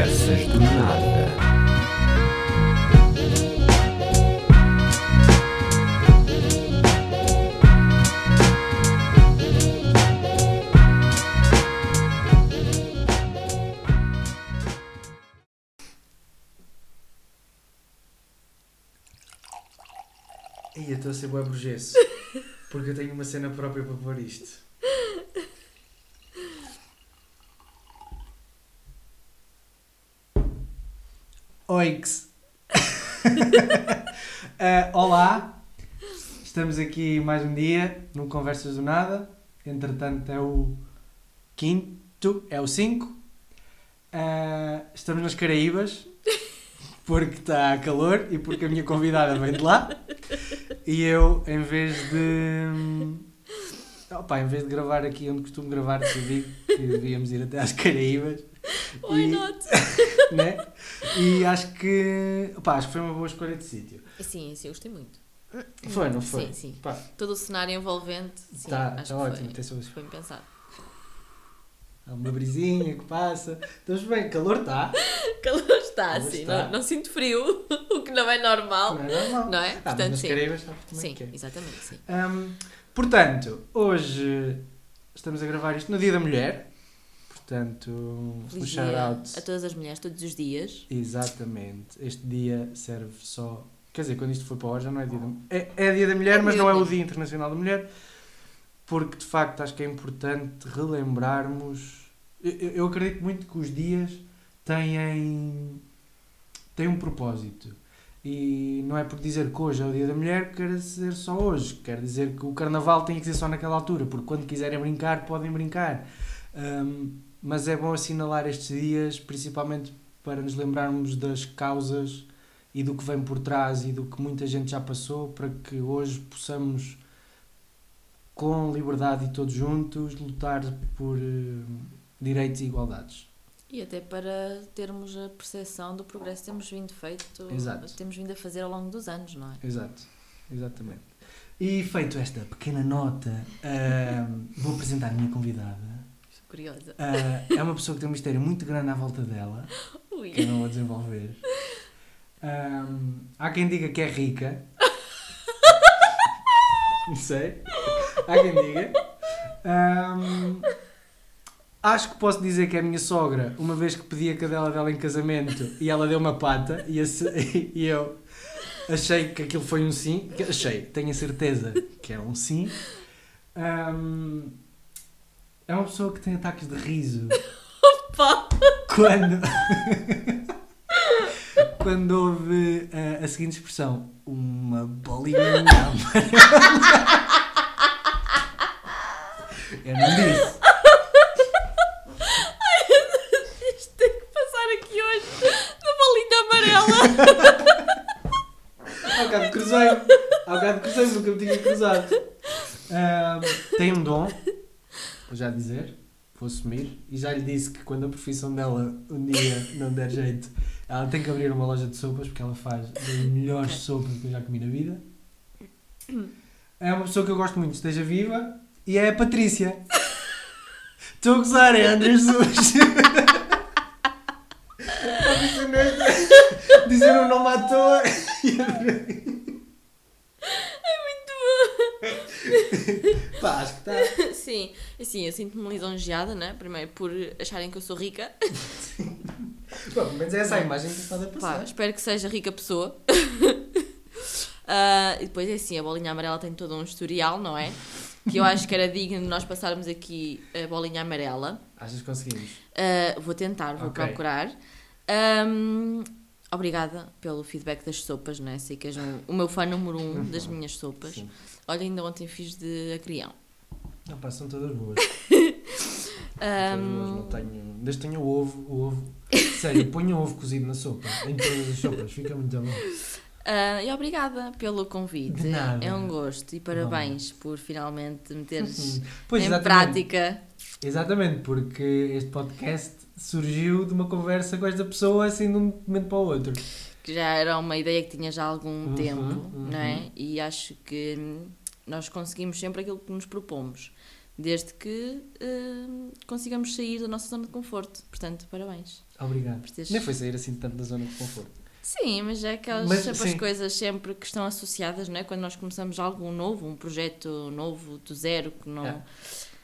Conversas do Nada. Ei, eu estou a ser bué burguês. Porque eu tenho uma cena própria para pôr isto. Oix! Ah, olá! Estamos aqui mais um dia no Conversas do Nada. Entretanto, é o quinto, é o cinco. Ah, estamos nas Caraíbas porque está calor e porque a minha convidada vem de lá. E eu, em vez de. Opa, em vez de gravar aqui onde costumo gravar, decidi que devíamos ir até às Caraíbas. Why E- not? Né? E acho que. Opa, acho que foi uma boa escolha de sítio. Sim, sim, eu gostei muito. Foi, não foi? Sim, sim. Pá, Todo o cenário envolvente, sim, tá, acho tá ótimo. foi, suas- foi bem pensado. Há uma brisinha que passa. Estamos bem, calor está. Calor está, Calor sim, está. Não, não sinto frio, o que não é normal, Não é normal. não é? Ah, Portanto, sim. Como é Sim, é. exatamente, sim. Hum, portanto, hoje estamos a gravar isto no Dia da Mulher. Portanto, um Feliz shout dia out. a todas as mulheres, todos os dias. Exatamente. Este dia serve só. Quer dizer, quando isto for para hoje já não é dia da É, é dia da mulher, É mas não é o. Dia Internacional da Mulher. Porque de facto acho que é importante relembrarmos. Eu, eu- acredito muito que os dias têm, têm um propósito. E não é por dizer que hoje é o Dia da Mulher que quer dizer só hoje. Quer dizer que o Carnaval tem que ser só naquela altura, porque quando quiserem brincar, podem brincar. Hum, mas é bom assinalar estes dias, principalmente para nos lembrarmos das causas e do que vem por trás e do que muita gente já passou, para que hoje possamos, com liberdade e todos juntos, lutar por eh, direitos e igualdades. E até para termos a percepção do progresso que temos vindo feito, Exato. temos vindo a fazer ao longo dos anos, não é? Exato, exatamente. E feito esta pequena nota, ahm, vou apresentar a minha convidada. Curiosa. Ah, é uma pessoa que tem um mistério muito grande à volta dela, Ui. que eu não vou desenvolver. Ahm, há quem diga que é rica. Não sei. Há quem diga. Ahm, acho que posso dizer que é a minha sogra, uma vez que pedi a cadela dela em casamento e ela deu uma pata e, esse- e eu achei que aquilo foi um sim. Achei, tenho a certeza que era um sim. Ahm, é uma pessoa que tem ataques de riso. Pá! quando quando houve eh, a seguinte expressão uma bolinha amarela eu não disse. Isto tem que passar aqui hoje na bolinha amarela. ao bocado cruzei-me ao bocado cruzei-me nunca me tinha cruzado. Tem um dom vou já dizer vou assumir e já lhe disse que quando a profissão dela um dia não der jeito ela tem que abrir uma loja de sopas porque ela faz das melhores sopas que eu já comi na vida. É uma pessoa que eu gosto muito esteja viva e é a Patrícia. Estou a gozar é André Jesus. Dizer o nome à toa. Pá, acho que está. Sim, assim, eu sinto-me lisonjeada, né? Primeiro por acharem que eu sou rica. Pô, pelo menos é essa a imagem que está a Pá, passar. espero que seja rica pessoa. Ah, e depois é assim, a bolinha amarela tem todo um historial, não é? Que eu acho que era digno de nós passarmos aqui a bolinha amarela. Achas que conseguimos? Ah, vou tentar, vou Ok. procurar. Ahm, obrigada pelo feedback das sopas, não é? Sei que és um- o meu fã número um das minhas sopas. Sim. Olha, ainda ontem fiz de agrião. Não, pá, são todas boas. Ahm, não tenho. Desde que tenha o ovo, o ovo. Sério, ponha ovo cozido na sopa. Em todas as sopas, fica muito bom. ah, e obrigada pelo convite. É um gosto e parabéns por finalmente meteres Pois, em exatamente. prática. Exatamente, porque este podcast surgiu de uma conversa com esta pessoa assim de um momento para o outro. que já era uma ideia que tinha já há algum Uhum, tempo, uhum. não é? E acho que nós conseguimos sempre aquilo que nos propomos. Desde que hum, consigamos sair da nossa zona de conforto. Portanto, parabéns. Obrigado. por teres- Nem foi sair assim tanto da zona de conforto. Sim, mas é aquelas Mas, sempre coisas sempre que estão associadas, não é? Quando nós começamos algo novo, um projeto novo do zero, que não. É.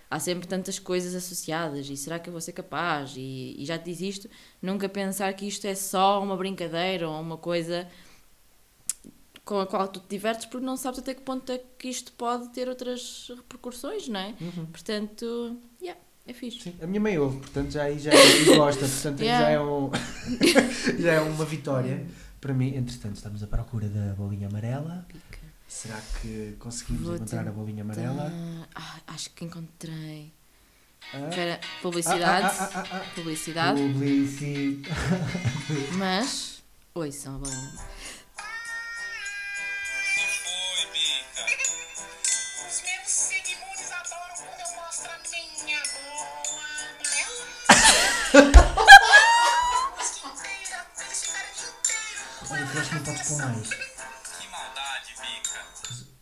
Há sempre tantas coisas associadas e será que eu vou ser capaz? E, e já te disse isto, nunca pensar que isto é só uma brincadeira ou uma coisa com a qual tu te divertes porque não sabes até que ponto é que isto pode ter outras repercussões, não é? Uhum. Portanto, yeah, é fixe. Sim, a minha mãe ouve, portanto já aí já e gosta, portanto aí já, Yeah. é um, já é uma vitória para mim. Entretanto, estamos à procura da bolinha amarela. Pica. Será que conseguimos Vou encontrar a bolinha amarela? Ah, acho que encontrei. Ah, Espera, ah, publicidade. ah, ah, ah, ah. Publicidade. Publicidade. Mas. Oi, são a bolinha. Os meus seguidores adoram quando eu mostro a minha bola amarela. O eu podes pôr mais. Que maldade, Bica.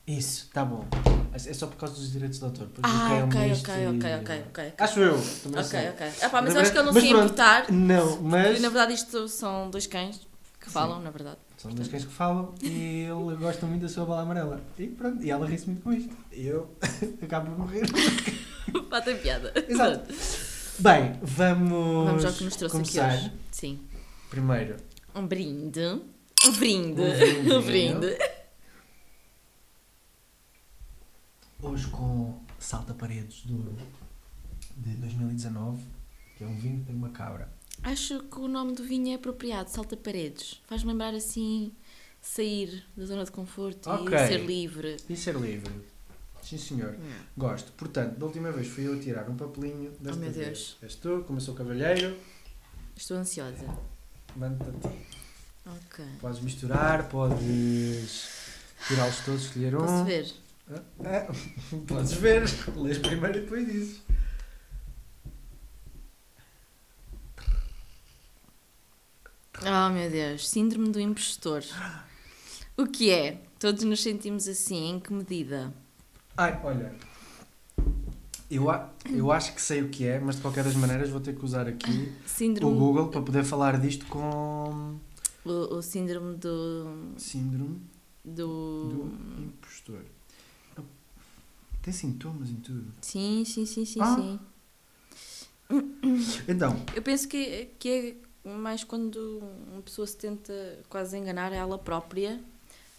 Isso, tá bom. É só por causa dos direitos de autor. Ah, bloqueiam-me ok, ok, ok, ok, ok. Acho eu. Também Ok, sei. ok. Ah, pá, mas eu acho que ele não verdade- se ia mas importar. Não, mas. E na verdade isto são dois cães que falam, na verdade. São dois cães que falam e ele gosta muito da sua bola amarela. E pronto, e ela ri-se muito com isto. E eu acabo por morrer. Pá, tem piada. Exato. Bem, vamos, Vamos ao que nos trouxe começar. aqui hoje. Sim. Primeiro, Um brinde. Um brinde. Um brinde. Um brinde. hoje com Salta Paredes do, de 2019, que é um vinho que tem uma cabra. Acho que o nome do vinho é apropriado, Salta Paredes. Faz-me lembrar assim, sair da zona de conforto Ok. e ser livre. E ser livre. Sim, senhor. Hum. Gosto. Portanto, da última vez fui eu a tirar um papelinho. Desta Oh, meu vez Deus. És tu, como eu sou cavalheiro. Estou ansiosa. Manda-te. Ok. Podes misturar, podes tirá-los todos, escolher um. Posso ver? Ah, ah, podes ver. Lês primeiro e depois dizes. Oh meu Deus, síndrome do impostor. O que é? Todos nos sentimos assim, em que medida? Ai, olha. Eu, a- eu acho que sei o que é, mas de qualquer das maneiras vou ter que usar aqui o Síndrome, Google para poder falar disto com o, o síndrome do, síndrome do... do impostor. Tem sintomas em tudo. Sim, sim, sim, sim, Ah. sim. Então, Eu penso que, que é mais quando uma pessoa se tenta quase enganar a ela própria.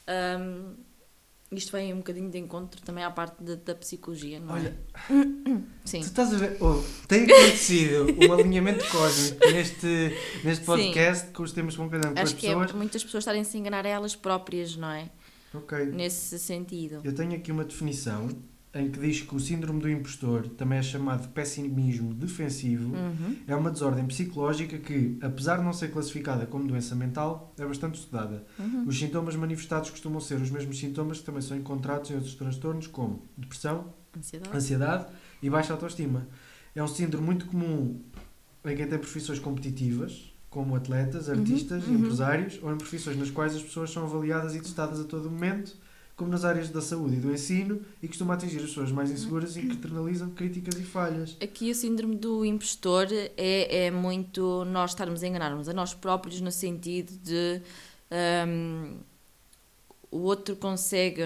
Ahm, isto vem um bocadinho de encontro também à parte da, da psicologia, não olha, é? Sim. tu estás a ver. Oh, tem acontecido um alinhamento cósmico neste, neste Sim. podcast com os temas com cada com as Acho que pessoas. é muitas pessoas estarem a se enganar a elas próprias, não é? Ok. Nesse sentido. Eu tenho aqui uma definição em que diz que o síndrome do impostor, também é chamado de pessimismo defensivo, Uhum. é uma desordem psicológica que, apesar de não ser classificada como doença mental, é bastante estudada. Uhum. Os sintomas manifestados costumam ser os mesmos sintomas que também são encontrados em outros transtornos, como depressão, Ansiedade. ansiedade e baixa autoestima. É um síndrome muito comum em quem tem profissões competitivas, como atletas, artistas, uhum. empresários, ou em profissões nas quais as pessoas são avaliadas e testadas a todo momento, como nas áreas da saúde e do ensino, e costuma atingir as pessoas mais inseguras e que internalizam críticas e falhas. Aqui o síndrome do impostor é, é muito nós estarmos a enganarmos a nós próprios no sentido de hum, o outro consegue,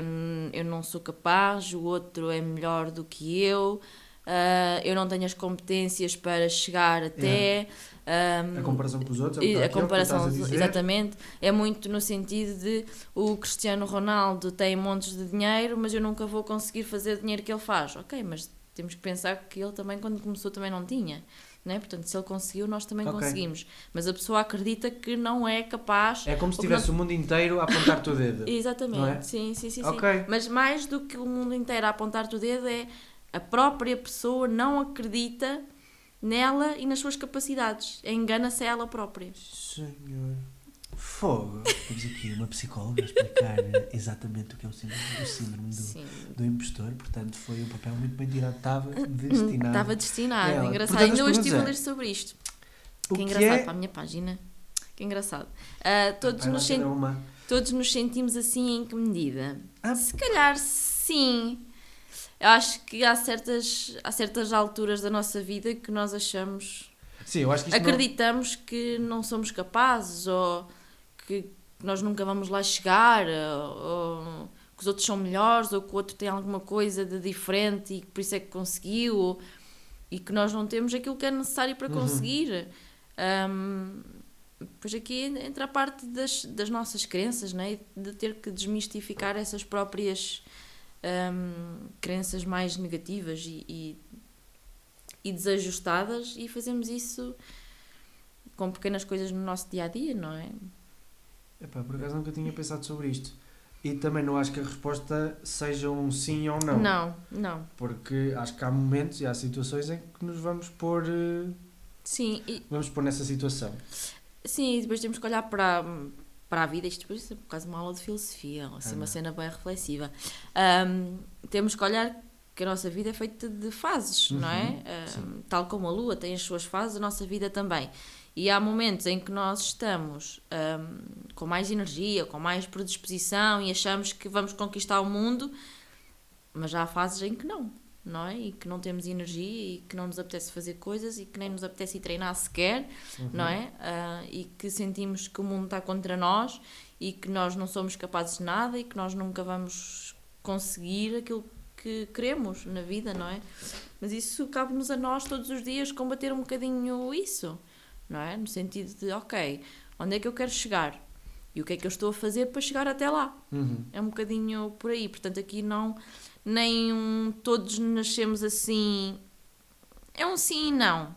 eu não sou capaz, o outro é melhor do que eu, ah, eu não tenho as competências para chegar até. hum, A comparação com os outros, é a aqui, é comparação, a exatamente, é muito no sentido de o Cristiano Ronaldo tem montes de dinheiro, mas eu nunca vou conseguir fazer o dinheiro que ele faz. Ok, mas temos que pensar que ele também, quando começou, também não tinha. Né? Portanto, se ele conseguiu, nós também Ok. conseguimos. Mas a pessoa acredita que não é capaz. É como se tivesse não- o mundo inteiro a apontar-te o dedo. Exatamente, é? sim, sim, sim, sim. Ok. Mas mais do que o mundo inteiro a apontar-te o dedo é a própria pessoa não acredita nela e nas suas capacidades. Engana-se a ela própria. Senhor. Fogo. Temos aqui uma psicóloga a explicar exatamente o que é o síndrome, o síndrome do, do impostor, portanto foi um papel muito bem tirado, estava destinado. Estava destinado, Ela. engraçado. Portanto, Ainda hoje estive a ler perguntas sobre isto. O que que engraçado é- para a minha página. Que engraçado. Ah, todos, nos todos nos sentimos assim em que medida? Ah. Se calhar sim. Eu acho que há certas, há certas alturas da nossa vida que nós achamos, Sim, eu acho que isto não- acreditamos que não somos capazes ou que nós nunca vamos lá chegar ou, ou que os outros são melhores ou que o outro tem alguma coisa de diferente e que por isso é que conseguiu ou- e que nós não temos aquilo que é necessário para conseguir. Ahm, pois aqui entra a parte das, das nossas crenças, né? de ter que desmistificar essas próprias ahm, crenças mais negativas e, e, e desajustadas e fazemos isso com pequenas coisas no nosso dia a dia, não é? Epá, por acaso nunca tinha pensado sobre isto. E também não acho que a resposta seja um sim ou não. Não, não. Porque acho que há momentos e há situações em que nos vamos pôr, eh, Sim, e, vamos pôr nessa situação. sim, e depois temos que olhar para, para a vida, isto depois é por causa de uma aula de filosofia, assim, Ah, uma cena bem reflexiva. Ahm, temos que olhar que a nossa vida é feita de fases, não é? Ahm, tal como a Lua tem as suas fases, a nossa vida também. E há momentos em que nós estamos ahm, com mais energia, com mais predisposição e achamos que vamos conquistar o mundo, mas já há fases em que não, não é? E que não temos energia e que não nos apetece fazer coisas e que nem nos apetece ir treinar sequer, não é? Ah, e que sentimos que o mundo está contra nós e que nós não somos capazes de nada e que nós nunca vamos conseguir aquilo que queremos na vida, não é? Mas isso cabe-nos a nós todos os dias combater um bocadinho isso, não é? No sentido de, ok, onde é que eu quero chegar? E o que é que eu estou a fazer para chegar até lá? Uhum. É um bocadinho por aí. Portanto, aqui não. Nem um, todos nascemos assim. É um sim e não.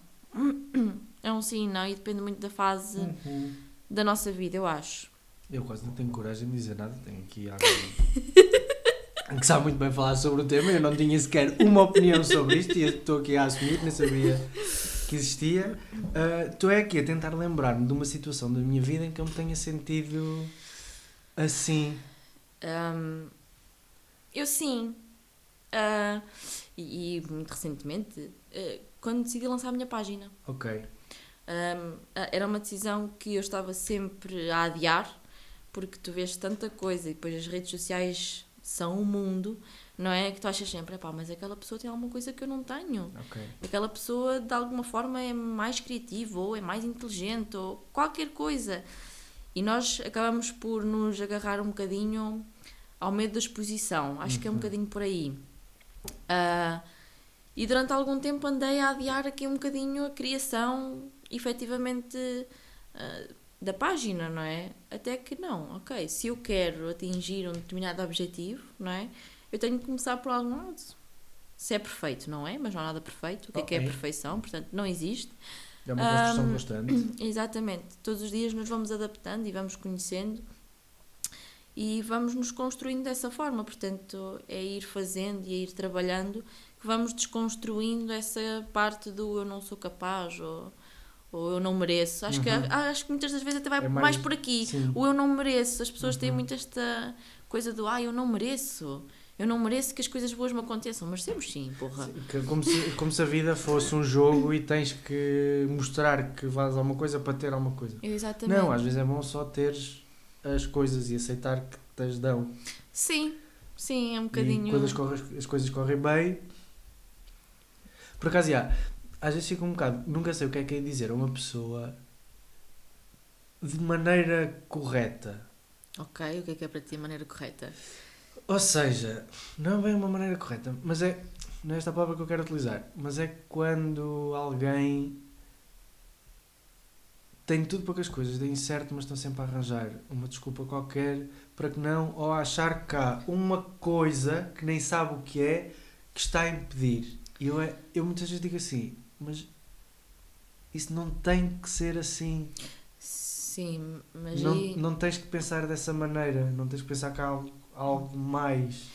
É um sim e não e depende muito da fase Uhum. da nossa vida, eu acho. Eu quase não tenho coragem de dizer nada. Tenho aqui que sabe muito bem falar sobre o tema. Eu não tinha sequer uma opinião sobre isto e estou aqui a assumir, nem sabia que existia. Ah, Estou é aqui a tentar lembrar-me de uma situação da minha vida em que eu me tenha sentido assim. Hum, eu sim. Ah, e, e muito recentemente, ah, quando decidi lançar a minha página. Ok. Um, era uma decisão que eu estava sempre a adiar, porque tu vês tanta coisa e depois as redes sociais são o mundo, não é? Que tu achas sempre, "Epá, mas aquela pessoa tem alguma coisa que eu não tenho. Ok. Aquela pessoa de alguma forma é mais criativa ou é mais inteligente ou qualquer coisa. E nós acabamos por nos agarrar um bocadinho ao medo da exposição. Acho que é um bocadinho por aí. Ah, e durante algum tempo andei a adiar aqui um bocadinho a criação, efetivamente, ah, da página, não é? Até que não, ok, se eu quero atingir um determinado objetivo, não é? Eu tenho que começar por algum lado. Se é perfeito, não é? Mas não há nada perfeito. O que é que é perfeição? Portanto, não existe. É uma construção Ahm, constante. Exatamente. Todos os dias nos vamos adaptando e vamos conhecendo e vamos nos construindo dessa forma. Portanto, é ir fazendo e é ir trabalhando que vamos desconstruindo essa parte do eu não sou capaz ou, ou eu não mereço. Acho, que, acho que muitas das vezes até vai Uhum. É mais, mais- por aqui. sim. O eu não mereço. As pessoas têm Uhum. muito esta coisa do ah, eu não mereço. Eu não mereço que as coisas boas me aconteçam. Mas temos sim, porra. Que é como, se, como se a vida fosse um jogo e tens que mostrar que vais a alguma coisa para ter alguma coisa. Exatamente. Não, às vezes é bom só teres as coisas e aceitar que te as dão. Sim, sim, é um E bocadinho. quando as, corre- as coisas correm bem. Por acaso, já, às vezes fico um bocado. Nunca sei o que é que é dizer a uma pessoa de maneira correta. Ok, o que é que é para ti a maneira correta? Ou seja, não é bem uma maneira correta, mas é. Não é esta palavra que eu quero utilizar, mas é quando alguém tem tudo para que as coisas deem certo, mas estão sempre a arranjar uma desculpa qualquer para que não, ou a achar que há uma coisa que nem sabe o que é que está a impedir. E eu, é, eu muitas vezes digo assim, mas isso não tem que ser assim. Sim, mas Não, aí- não tens que pensar dessa maneira, não tens que pensar que há algo, algo mais.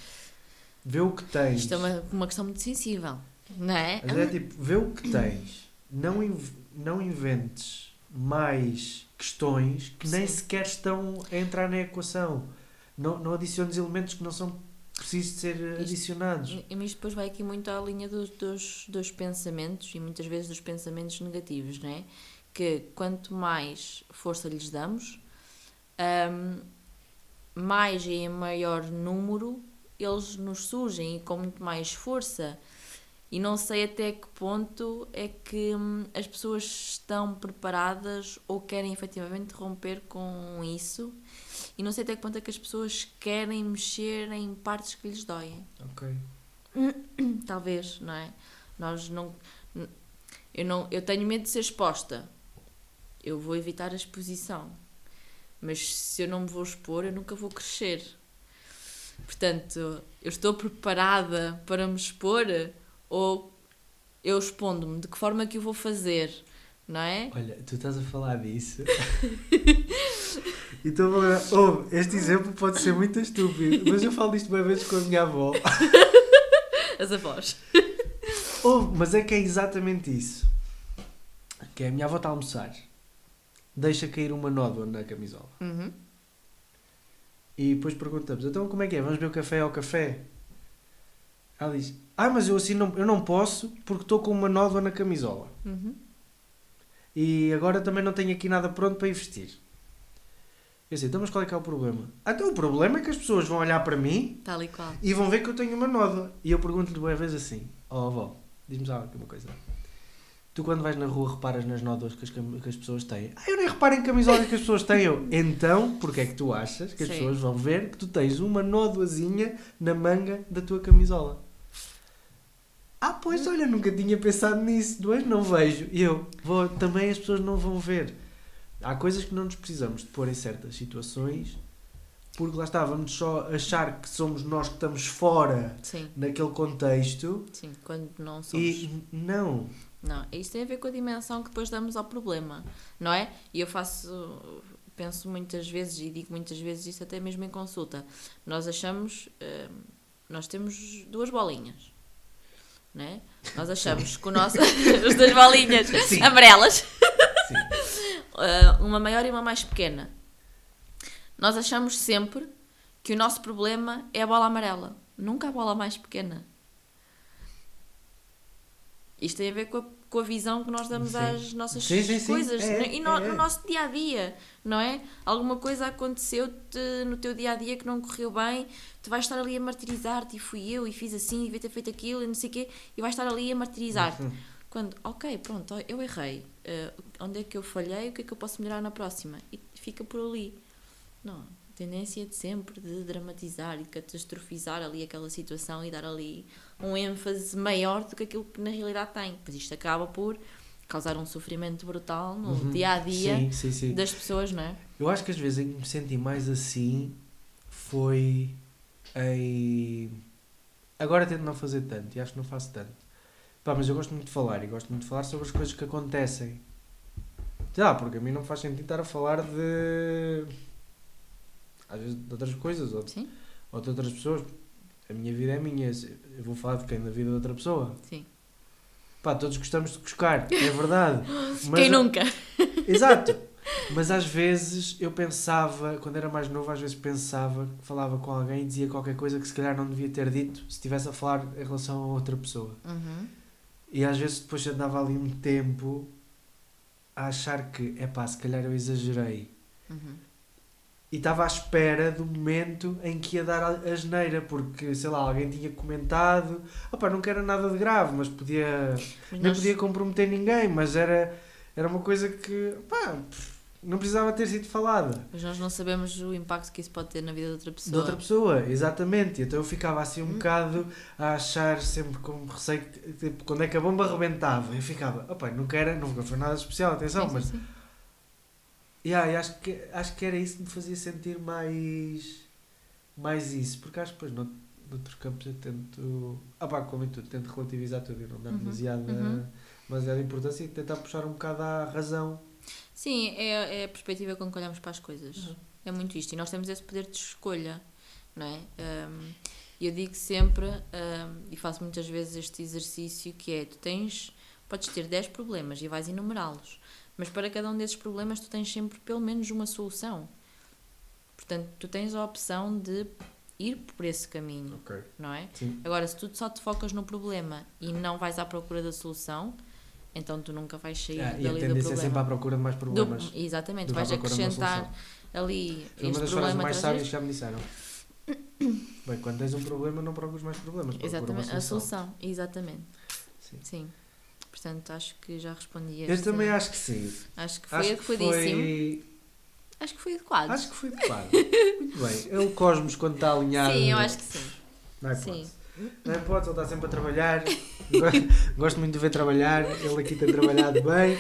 Vê o que tens. isto é uma, uma questão muito sensível, não é? Mas é tipo, vê o que tens. Não, inv- não inventes mais questões que nem Sim. sequer estão a entrar na equação. Não, não adiciones elementos que não são precisos de ser Isto- adicionados. E isto depois vai aqui muito à linha dos, dos, dos pensamentos e muitas vezes dos pensamentos negativos, não é? Que quanto mais força lhes damos, hum, mais e em maior número eles nos surgem e com muito mais força. E não sei até que ponto é que hum, as pessoas estão preparadas ou querem efetivamente romper com isso. E não sei até que ponto é que as pessoas querem mexer em partes que lhes doem. Ok. Talvez, não é? Nós não. Eu, não, eu tenho medo de ser exposta. Eu vou evitar a exposição. Mas se eu não me vou expor, eu nunca vou crescer. Portanto, eu estou preparada para me expor ou eu expondo-me? De que forma que eu vou fazer? Não é? Olha, tu estás a falar disso. e estou a lembrar- Ouve, este exemplo pode ser muito estúpido, mas eu falo disto bem vezes com a minha avó. As avós. Ouve, mas é que é exatamente isso. Que é a minha avó está a almoçar, deixa cair uma nódoa na camisola. Uhum. E depois perguntamos, então como é que é? Vamos beber o café ao café? Ela diz, ah, mas eu assim não, eu não posso porque estou com uma nódoa na camisola. Uhum. E agora também não tenho aqui nada pronto para ir vestir. Eu disse, então mas qual é que é o problema? Ah, então o problema é que as pessoas vão olhar para mim Tal e qual. e vão ver que eu tenho uma nódoa. E eu pergunto-lhe boas vezes assim, ó avó, diz-me só uma coisa. Tu quando vais na rua reparas nas nódoas que as, que as pessoas têm? Ah, eu nem reparo em camisolas que as pessoas têm. Eu, então, porque é que tu achas que as Sim. pessoas vão ver que tu tens uma nódoazinha na manga da tua camisola? Ah, pois, olha, nunca tinha pensado nisso. Dois, não vejo. E eu, vou, também as pessoas não vão ver. Há coisas que não nos precisamos de pôr em certas situações, porque lá está, vamos só achar que somos nós que estamos fora Sim, naquele contexto sim. Quando não somos. e não. Não, isso tem a ver com a dimensão que depois damos ao problema, não é? E eu faço, penso muitas vezes e digo muitas vezes isso até mesmo em consulta. Nós achamos, hum, nós temos duas bolinhas, não é? Nós achamos que o nosso, as duas bolinhas Sim. amarelas, Sim. uh, uma maior e uma mais pequena. Nós achamos sempre que o nosso problema é a bola amarela, nunca a bola mais pequena. Isto tem a ver com a, com a visão que nós damos Sim. às nossas Sim, sim, coisas É, e no, é, é. no nosso dia a dia, não é? Alguma coisa aconteceu-te no teu dia a dia que não correu bem, tu vais estar ali a martirizar-te e fui eu e fiz assim e devia ter feito aquilo e não sei o quê, e vais estar ali a martirizar-te. Uhum. Quando, ok, pronto, eu errei, eh, onde é que eu falhei, o que é que eu posso melhorar na próxima? E fica por ali. Não, tendência de sempre de dramatizar e de catastrofizar ali aquela situação e dar ali um ênfase maior do que aquilo que na realidade tem. Pois isto acaba por causar um sofrimento brutal no Uhum. dia a dia Sim, sim, sim. das pessoas, não é? Eu acho que as vezes em que me senti mais assim foi em. Agora tento não fazer tanto e acho que não faço tanto. Pá, mas eu gosto muito de falar e gosto muito de falar sobre as coisas que acontecem. Lá, porque a mim não faz sentido estar a falar de. Às vezes de outras coisas ou, Sim, ou de outras pessoas. A minha vida é minha. Eu vou falar de quem? Da vida de outra pessoa. sim. Pá, todos gostamos de buscar, é verdade. Mas Quem nunca? Exato. Mas às vezes eu pensava, quando era mais novo, às vezes pensava falava com alguém e dizia qualquer coisa que se calhar não devia ter dito se estivesse a falar em relação a outra pessoa. Uhum. E às vezes depois andava ali um tempo a achar que, é pá, se calhar eu exagerei. Uhum. E estava à espera do momento em que ia dar a geneira, porque, sei lá, alguém tinha comentado, opá, não era nada de grave, mas podia Mas nem podia comprometer ninguém, mas era, era uma coisa que pá, não precisava ter sido falada. Mas nós não sabemos o impacto que isso pode ter na vida de outra pessoa. De outra pessoa, exatamente. Então eu ficava assim Hum. um bocado a achar sempre com receio tipo, quando é que a bomba arrebentava, eu ficava, opa, nunca era, nunca foi nada especial, atenção, Sim, mas sim. Yeah, acho, que, acho que era isso que me fazia sentir mais, mais isso, porque acho que depois no, noutros campos eu tento, ah pá, como em tudo, tento relativizar tudo e não dar Uhum, demasiada, uhum. demasiada importância e tentar puxar um bocado à razão. Sim, é, é a perspectiva com que olhamos para as coisas. Uhum. É muito isto. E nós temos esse poder de escolha, não é? Um, eu digo sempre, um, e faço muitas vezes este exercício, que é, tu tens, podes ter 10 problemas e vais enumerá-los, mas para cada um desses problemas tu tens sempre pelo menos uma solução. Portanto, tu tens a opção de ir por esse caminho, Ok. não é? Sim. Agora, se tu só te focas no problema e não vais à procura da solução, então tu nunca vais sair Ah, e a dali do tendência é problema. sempre à procura de mais problemas. exatamente, do à vais acrescentar ali Foi uma das problema mais sábias que já me disseram. Bem, quando tens um problema, não procuras mais problemas. Exatamente, a solução, exatamente. Sim. Sim. Portanto, acho que já respondi a Eu esta. também acho que sim. Acho que foi Acho que adequadíssimo. foi, Acho que foi adequado. acho que foi adequado. Muito bem. É o Cosmos quando está alinhado. Sim, eu acho que sim. Não é Sim. Não é hipótese, ele está sempre a trabalhar. Gosto muito de ver trabalhar. Ele aqui tem trabalhado bem.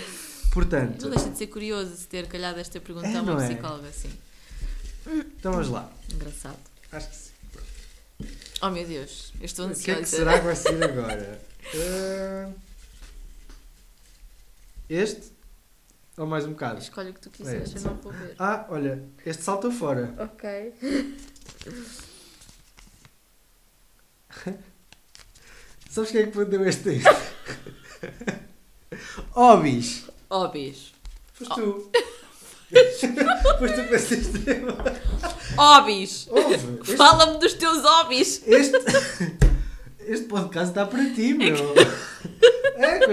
Portanto, Não deixa de ser curioso se ter calhado esta pergunta É, a uma é? psicóloga, sim. então vamos lá. Engraçado. Acho que sim. Oh meu Deus, eu estou O que é ansiosa. que será que vai ser agora? Ah, este? Ou mais um bocado? Escolhe o que tu quiseres, É. eu não vou ver. Ah, olha, este saltou fora. Ok. Sabes quem é que deu este texto? Hobbies. Hobbies. Foste tu. Foste tu que deste este tema. Hobbies! Ouve, este, Fala-me dos teus hobbies! este, este podcast está para ti, meu. É coisa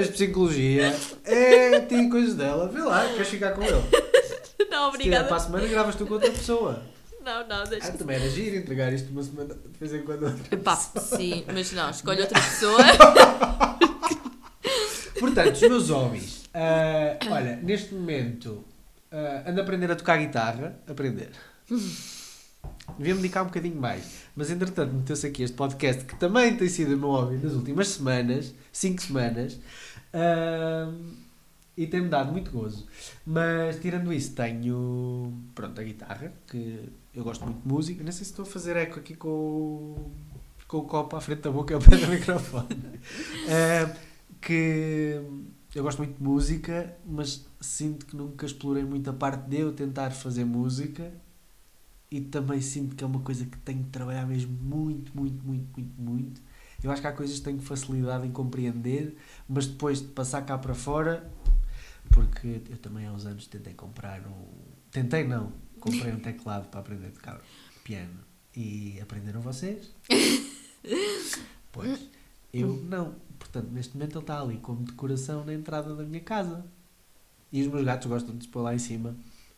de psicologia. É, tem coisas dela. Vê lá, queres ficar com ele? Não, Se obrigada. para a semana, gravas tu com outra pessoa. Não, não, Ah, deixa. também era giro entregar isto uma semana de vez em quando. outra Pá, pessoa. sim, mas não, escolhe outra pessoa. Portanto, os meus hobbies. Ah, olha, neste momento ah, ando a aprender a tocar guitarra. Aprender. Devia-me dedicar um bocadinho mais. Mas entretanto, meteu-se aqui este podcast que também tem sido o meu hobby nas últimas semanas, 5 semanas, e tem-me dado muito gozo. Mas tirando isso, tenho pronto, a guitarra, que eu gosto muito de música. Não sei se estou a fazer eco aqui com o, com o copo à frente da boca ao pé do microfone. Que eu gosto muito de música, mas sinto que nunca explorei muito a parte de eu tentar fazer música e também sinto que é uma coisa que tenho de trabalhar mesmo muito, muito, muito, muito, muito. Eu acho que há coisas que tenho facilidade em compreender, mas depois de passar cá para fora, porque eu também há uns anos tentei comprar um. Tentei não, comprei um teclado para aprender a tocar piano. E aprenderam vocês? Pois. Eu não. Portanto, neste momento ele está ali como decoração na entrada da minha casa. E os meus gatos gostam de se pôr lá em cima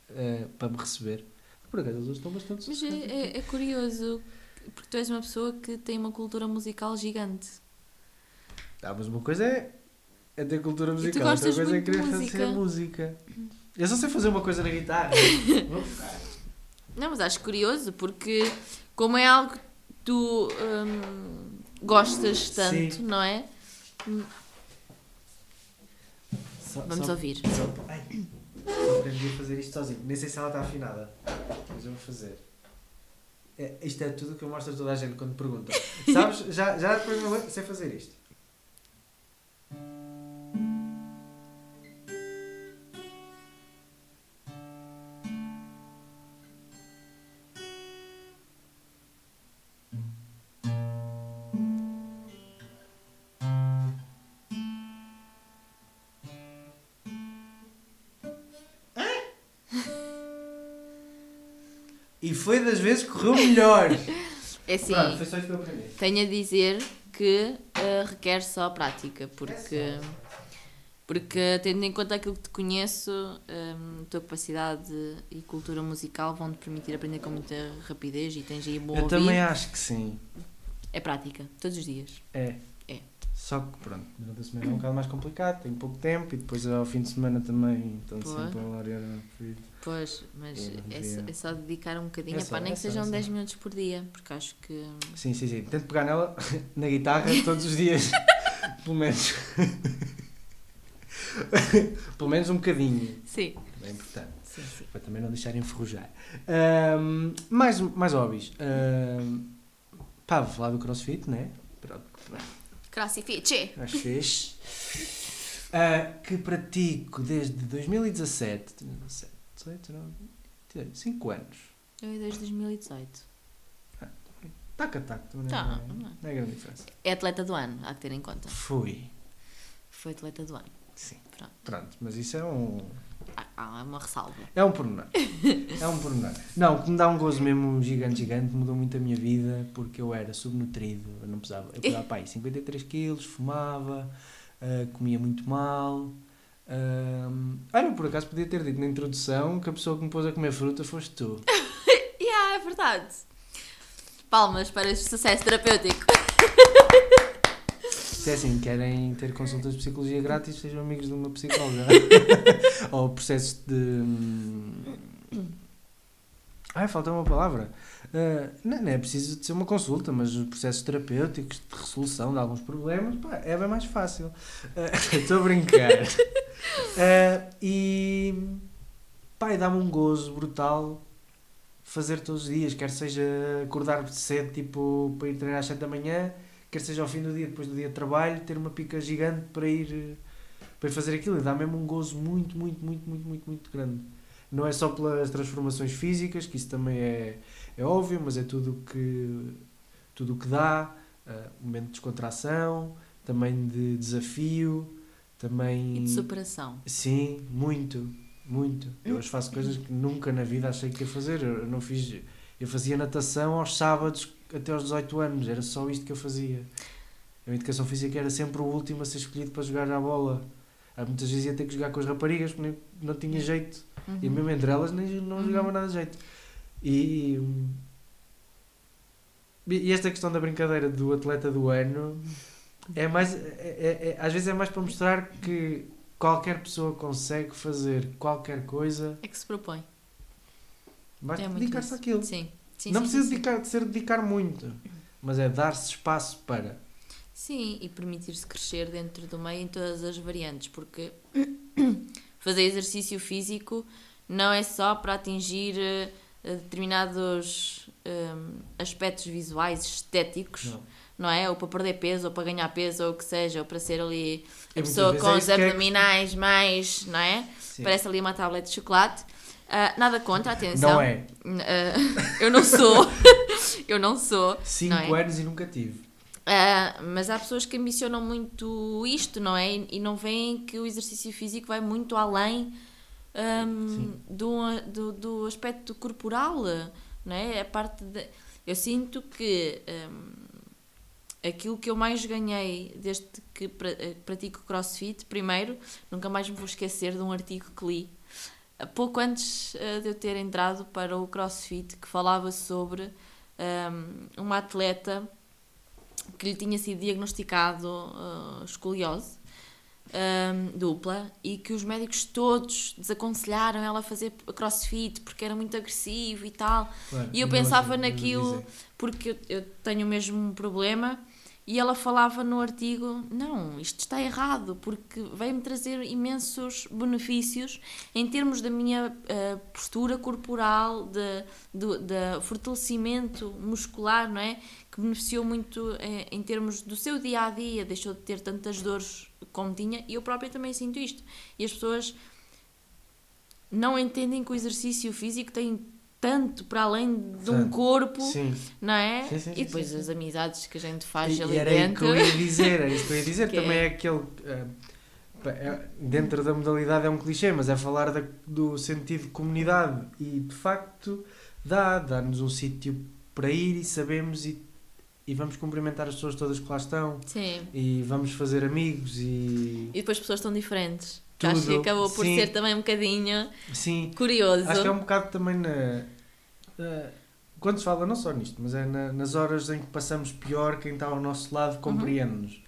eh, para me receber. Por acaso eles estão bastante Mas é, é- é curioso, porque tu és uma pessoa que tem uma cultura musical gigante. Ah, mas uma coisa é, é ter cultura tu musical, outra coisa é querer música. fazer música. Eu só sei fazer uma coisa na guitarra. Vou tocar. Não, mas acho curioso, porque como é algo que tu hum, gostas tanto, Sim. não é? Só- Vamos só- ouvir. Só, ai, aprendi a fazer isto sozinho. Nem sei se ela está afinada. Mas eu vou fazer. É, isto é tudo que eu mostro a toda a gente quando perguntam. Sabes? Já, já depois sei fazer isto. Foi das vezes que correu melhor. É assim, Pronto, foi só isto que eu aprendi. tenho a dizer que eh, requer só prática, porque, É porque tendo em conta aquilo que te conheço, a tua capacidade e cultura musical vão te permitir aprender com muita rapidez e tens aí bom Eu ouvir. também acho que sim. É prática, todos os dias. É. É. Só que pronto, durante a semana é um bocado mais complicado, tenho pouco tempo e depois ao fim de semana também estão Pois. sempre a olhar o filho. Pois, mas é, é só dedicar um bocadinho, É só, epá, nem é que só, é sejam só. 10 minutos por dia, porque acho que Sim, sim, sim. Tento pegar nela na guitarra todos os dias. Pelo menos. Pelo menos um bocadinho. sim, É importante. sim, sim. Para também não deixar enferrujar. Ahm, mais, mais hobbies. Ahm, pá, vou falar do crossfit, né? Pronto. Crossfit! Acho fixe. Ah, que pratico desde 2017. 2017, 18, 19, 5 anos. Eu desde 2018. Taca, taca. Também Tá, não, é- não é. não é grande diferença. É atleta do ano, há que ter em conta. Fui. Foi atleta do ano. Sim. Pronto. Pronto, mas isso é um. Há, há uma ressalva. É um pormenor. É um pormenor. Não, o que me dá um gozo mesmo gigante, gigante, mudou muito a minha vida porque eu era subnutrido, eu não pesava, eu pesava pá, aí 53 quilos, fumava, ah, comia muito mal. ah, olha, por acaso podia ter dito na introdução que a pessoa que me pôs a comer fruta foste tu. Yeah, é verdade. Palmas para este sucesso terapêutico. Se é assim, querem ter consultas de psicologia grátis, sejam amigos de uma psicóloga. Ou processos de. hum, Ai, falta uma palavra. Ah, não, não é preciso de ser uma consulta, mas os processos terapêuticos de resolução de alguns problemas pá, é bem mais fácil. Ah, Estou a brincar. Ah, e. Pá, e dá-me um gozo brutal fazer todos os dias, quer seja acordar cedo, tipo, para ir treinar às 7 da manhã, quer seja ao fim do dia, depois do dia de trabalho, ter uma pica gigante para ir, eh, para ir fazer aquilo. E dá mesmo um gozo muito, muito, muito, muito, muito, muito grande. Não é só pelas transformações físicas, que isso também é, é óbvio, mas é tudo o que, tudo o que dá, eh, momento de descontração, também de desafio, também... E de superação. Sim, muito, muito. Eu hoje faço coisas que nunca na vida achei que ia fazer. Eu não fiz. Eu fazia natação aos sábados até aos 18 anos, era só isto que eu fazia. A minha educação física era sempre o último a ser escolhido para jogar à bola. Há muitas vezes ia ter que jogar com as raparigas porque nem, não tinha jeito. E Uhum. mesmo entre elas nem, não Uhum. jogava nada de jeito. E, e esta questão da brincadeira do atleta do ano é mais. é- é- é- às vezes é mais para mostrar que qualquer pessoa consegue fazer qualquer coisa, É que se propõe. basta É muito dedicar-se àquilo. Sim. Sim não sim, precisa sim, dedicar, de ser dedicar muito, mas é dar-se espaço para. Sim, e permitir-se crescer dentro do meio em todas as variantes, porque fazer exercício físico não é só para atingir eh, determinados hum, aspectos visuais, estéticos, Não. não é? Ou para perder peso, ou para ganhar peso, ou o que seja, ou para ser ali a muitas pessoa com é os que é que- abdominais mais, não é? Sim. Parece ali uma tableta de chocolate. Ah, nada contra, atenção. Não é. Ah, eu não sou. eu não sou. 5 não é? anos e nunca tive. Ah, mas há pessoas que ambicionam muito isto, não é? E não veem que o exercício físico vai muito além Sim. do, do, do aspecto corporal, não é? A parte de, eu sinto que ahm, aquilo que eu mais ganhei desde que pra- eh, pratico crossfit, primeiro, nunca mais me vou esquecer de um artigo que li pouco antes eh, de eu ter entrado para o crossfit, que falava sobre ahm, uma atleta que lhe tinha sido diagnosticado uh, escoliose um, dupla e que os médicos todos desaconselharam ela a fazer crossfit porque era muito agressivo e tal. Claro, E eu pensava naquilo porque eu, eu tenho o mesmo problema e ela falava no artigo: não, isto está errado porque vai-me trazer imensos benefícios em termos da minha eh, postura corporal, de, do de fortalecimento muscular, não é? Que beneficiou muito eh, em termos do seu dia a dia, deixou de ter tantas dores como tinha e eu própria também sinto isto. E as pessoas não entendem que o exercício físico tem tanto para além de um corpo, Sim. não é? Sim, sim, e depois as amizades que a gente faz E, ali e era aí que dentro. eu ia dizer, era isso que eu ia dizer. Que Também é- é aquele. eh, é- dentro da modalidade é um clichê, mas é falar da- do sentido de comunidade e de facto dá, dá-nos um sítio para ir e sabemos e, e vamos cumprimentar as pessoas todas que lá estão e vamos fazer amigos e. E depois pessoas tão diferentes. Que acho que Tudo. acabou por Sim. ser também um bocadinho Sim, curioso. Acho que é um bocado também na. quando se fala não só nisto, mas é na- nas horas em que passamos pior, quem está ao nosso Uhum. lado compreende-nos.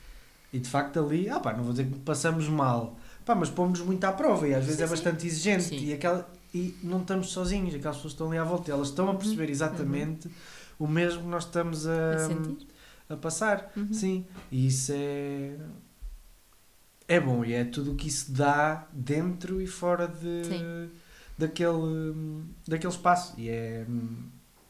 E de facto ali, ah pá, não vou dizer que passamos mal, pá, mas pomos muito à prova e às vezes Sim, é sim. bastante exigente Sim. e, aquela, e não estamos sozinhos, aquelas pessoas estão ali à volta e elas estão a Uhum. perceber exatamente o mesmo que nós estamos a, a a passar. Uhum. Sim, e isso é. É bom e é tudo o que isso dá dentro e fora de, Sim. daquele, daquele espaço. E é.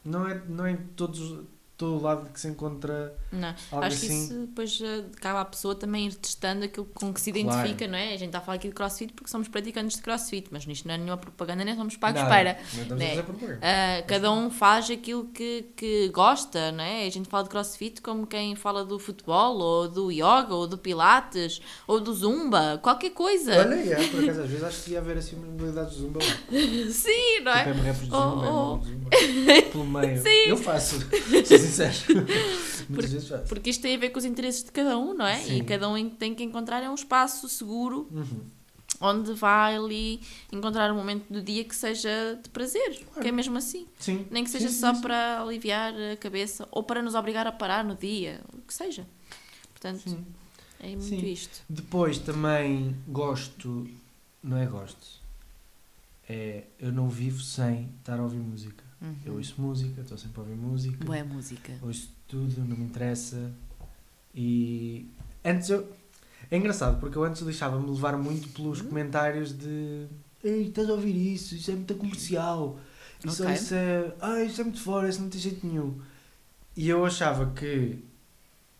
Não é, não é todos, todo o lado que se encontra Não. algo Acho que assim. isso depois eh, cabe à pessoa também ir testando aquilo com que se Claro. identifica, não é? A gente está a falar aqui de crossfit porque somos praticantes de crossfit, mas nisto não é nenhuma propaganda, nem somos pagos Nada. para. Não a né? Ah, cada um faz aquilo que, que gosta, não é? A gente fala de crossfit como quem fala do futebol, ou do yoga, ou do pilates, ou do zumba, qualquer coisa. Olha, é, por acaso, às vezes acho que ia haver assim uma modalidade de zumba. Sim, não é? Tipo, de Oh, zumba, oh. M-raps de zumba. Pelo meio. Sim. Eu faço, Muitas vezes. Porque isto tem a ver com os interesses de cada um, não é? Sim. E cada um tem que encontrar é um espaço seguro Uhum. onde vai ali encontrar um momento do dia que seja de prazer, que é mesmo assim. Sim. Nem que seja Sim, só para aliviar a cabeça ou para nos obrigar a parar no dia, o que seja. Portanto, é muito Sim. isto. Depois também gosto, não é gosto, é eu não vivo sem estar a ouvir música. Eu ouço música, estou sempre a ouvir música, Boa música. ouço tudo, não me interessa. E antes eu. É engraçado porque eu antes deixava-me levar muito pelos comentários de Ei, estás a ouvir isso? Isso é muito comercial. Isso, Ok. isso é. Ah, isso é muito fora, isso não tem jeito nenhum. E eu achava que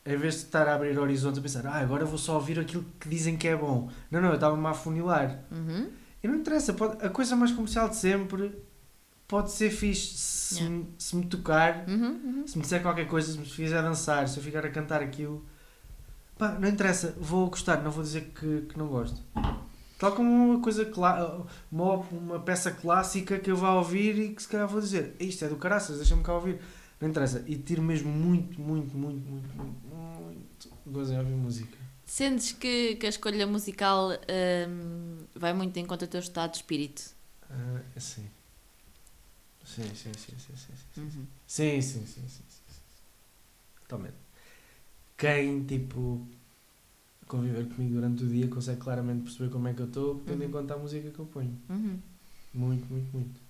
em vez de estar a abrir horizontes a pensar, ah, agora vou só ouvir aquilo que dizem que é bom. Não, não, eu estava-me a afunilar. Uhum. E não interessa, pode- a coisa mais comercial de sempre pode ser fixe se, Yeah. me- se me tocar, Uhum, uhum. se me disser qualquer coisa, se me fizer dançar, se eu ficar a cantar aquilo. Pá, não interessa, vou gostar, não vou dizer que, que não gosto. Tal como uma coisa uma, uma peça clássica que eu vá ouvir e que se calhar vou dizer, isto é do caraças, deixa-me cá ouvir. Não interessa. E tiro mesmo muito, muito, muito, muito, muito, muito gozo em ouvir música. Sentes que, que a escolha musical hum, vai muito em conta do teu estado de espírito? Ah, sim. Sim, sim, sim, sim, sim, sim. Uhum. Sim, sim, sim, sim, sim, sim. Totalmente. Quem, tipo, conviver comigo durante o dia consegue claramente perceber como é que eu estou, tendo em Uhum. conta a música que eu ponho. Uhum. Muito, muito, muito.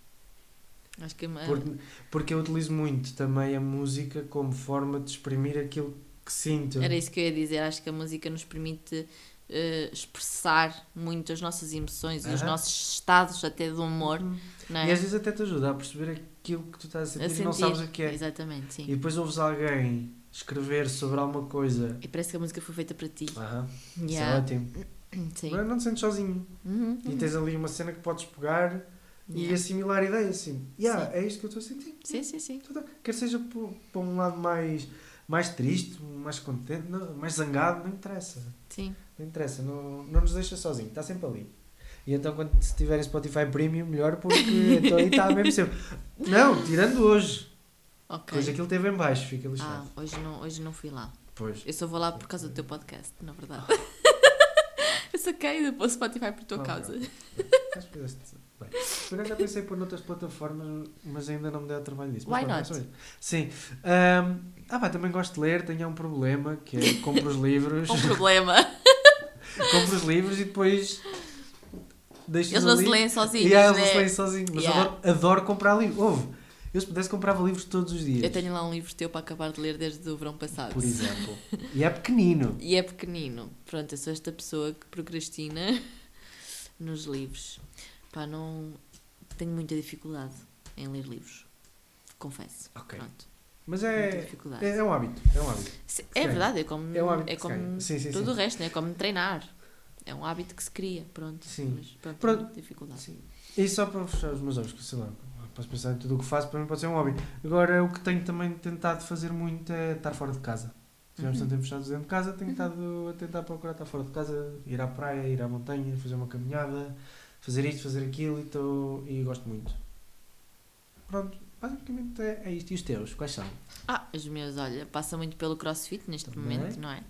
Acho que é Porque, porque eu utilizo muito também a música como forma de exprimir aquilo que sinto. Era isso que eu ia dizer. Acho que a música nos permite eh, expressar muito as nossas emoções e os nossos estados até de humor, Uhum. não E é? às vezes até te ajuda a perceber aquilo que tu estás a A sentir, e não sentir. sabes o que é. Exatamente, sim. E depois ouves alguém escrever sobre alguma coisa. E parece que a música foi feita para ti. Aham, isso é Yeah. ótimo. Sim. Não, não te sentes sozinho. Uhum, E uhum. tens ali uma cena que podes pegar e Yeah. assimilar ideias assim. Yeah, é isto que eu estou a sentir. Sim, sim, sim. Tudo- Quer seja para um lado mais, mais triste, mais contente, não, mais zangado, não interessa. Sim. Não interessa, não, não nos deixa sozinho, está sempre ali. E então quando se tiverem Spotify Premium, melhor porque então aí está mesmo sempre. Não, tirando hoje. Ok. Hoje aquilo teve em baixo, fica Ah, lixado. hoje não, hoje não fui lá. Pois. Eu só vou lá por causa do teu podcast, na verdade. eu saquei depois Spotify por tua Ok. causa. Acho que bem. Eu já pensei por noutras plataformas, mas ainda não me deu o trabalho disso. Why not? é. Sim. Ahm, ah, pá, também gosto de ler, tenho um problema, que é compro os livros, Um problema. Compro os livros e depois deixo Eles não se leem sozinhos, E aí, eles né? se leem sozinhos. Mas Yeah. adoro, adoro comprar livros. Ouve, eu se pudesse comprava livros todos os dias. Eu tenho lá um livro teu para acabar de ler desde o verão passado. Por exemplo. E é pequenino. E é pequenino. Pronto, eu sou esta pessoa que procrastina nos livros. Pá, não. Tenho muita dificuldade em ler livros. Confesso. Ok. Pronto. Mas é, é, é um hábito. É um hábito. É verdade, é como, É um hábito é como. Sim, sim, tudo sim. o resto, né? é como treinar. É um hábito que se cria, pronto. Sim. Mas pronto, Pronto. dificuldade. Sim. E só para fechar os meus olhos, que sei lá, posso pensar em tudo o que faço, para mim pode ser um hobby. Agora, o que tenho também tentado fazer muito é estar fora de casa. Tivemos Uhum. tanto tempo fechados dentro de casa, tenho estado a tentar procurar estar fora de casa, ir à praia, ir à montanha, fazer uma caminhada, fazer isto, fazer aquilo e, tô, e gosto muito. Pronto, basicamente é, é isto. E os teus, quais são? Ah, os meus, olha, passa muito pelo crossfit neste Também. momento, não é?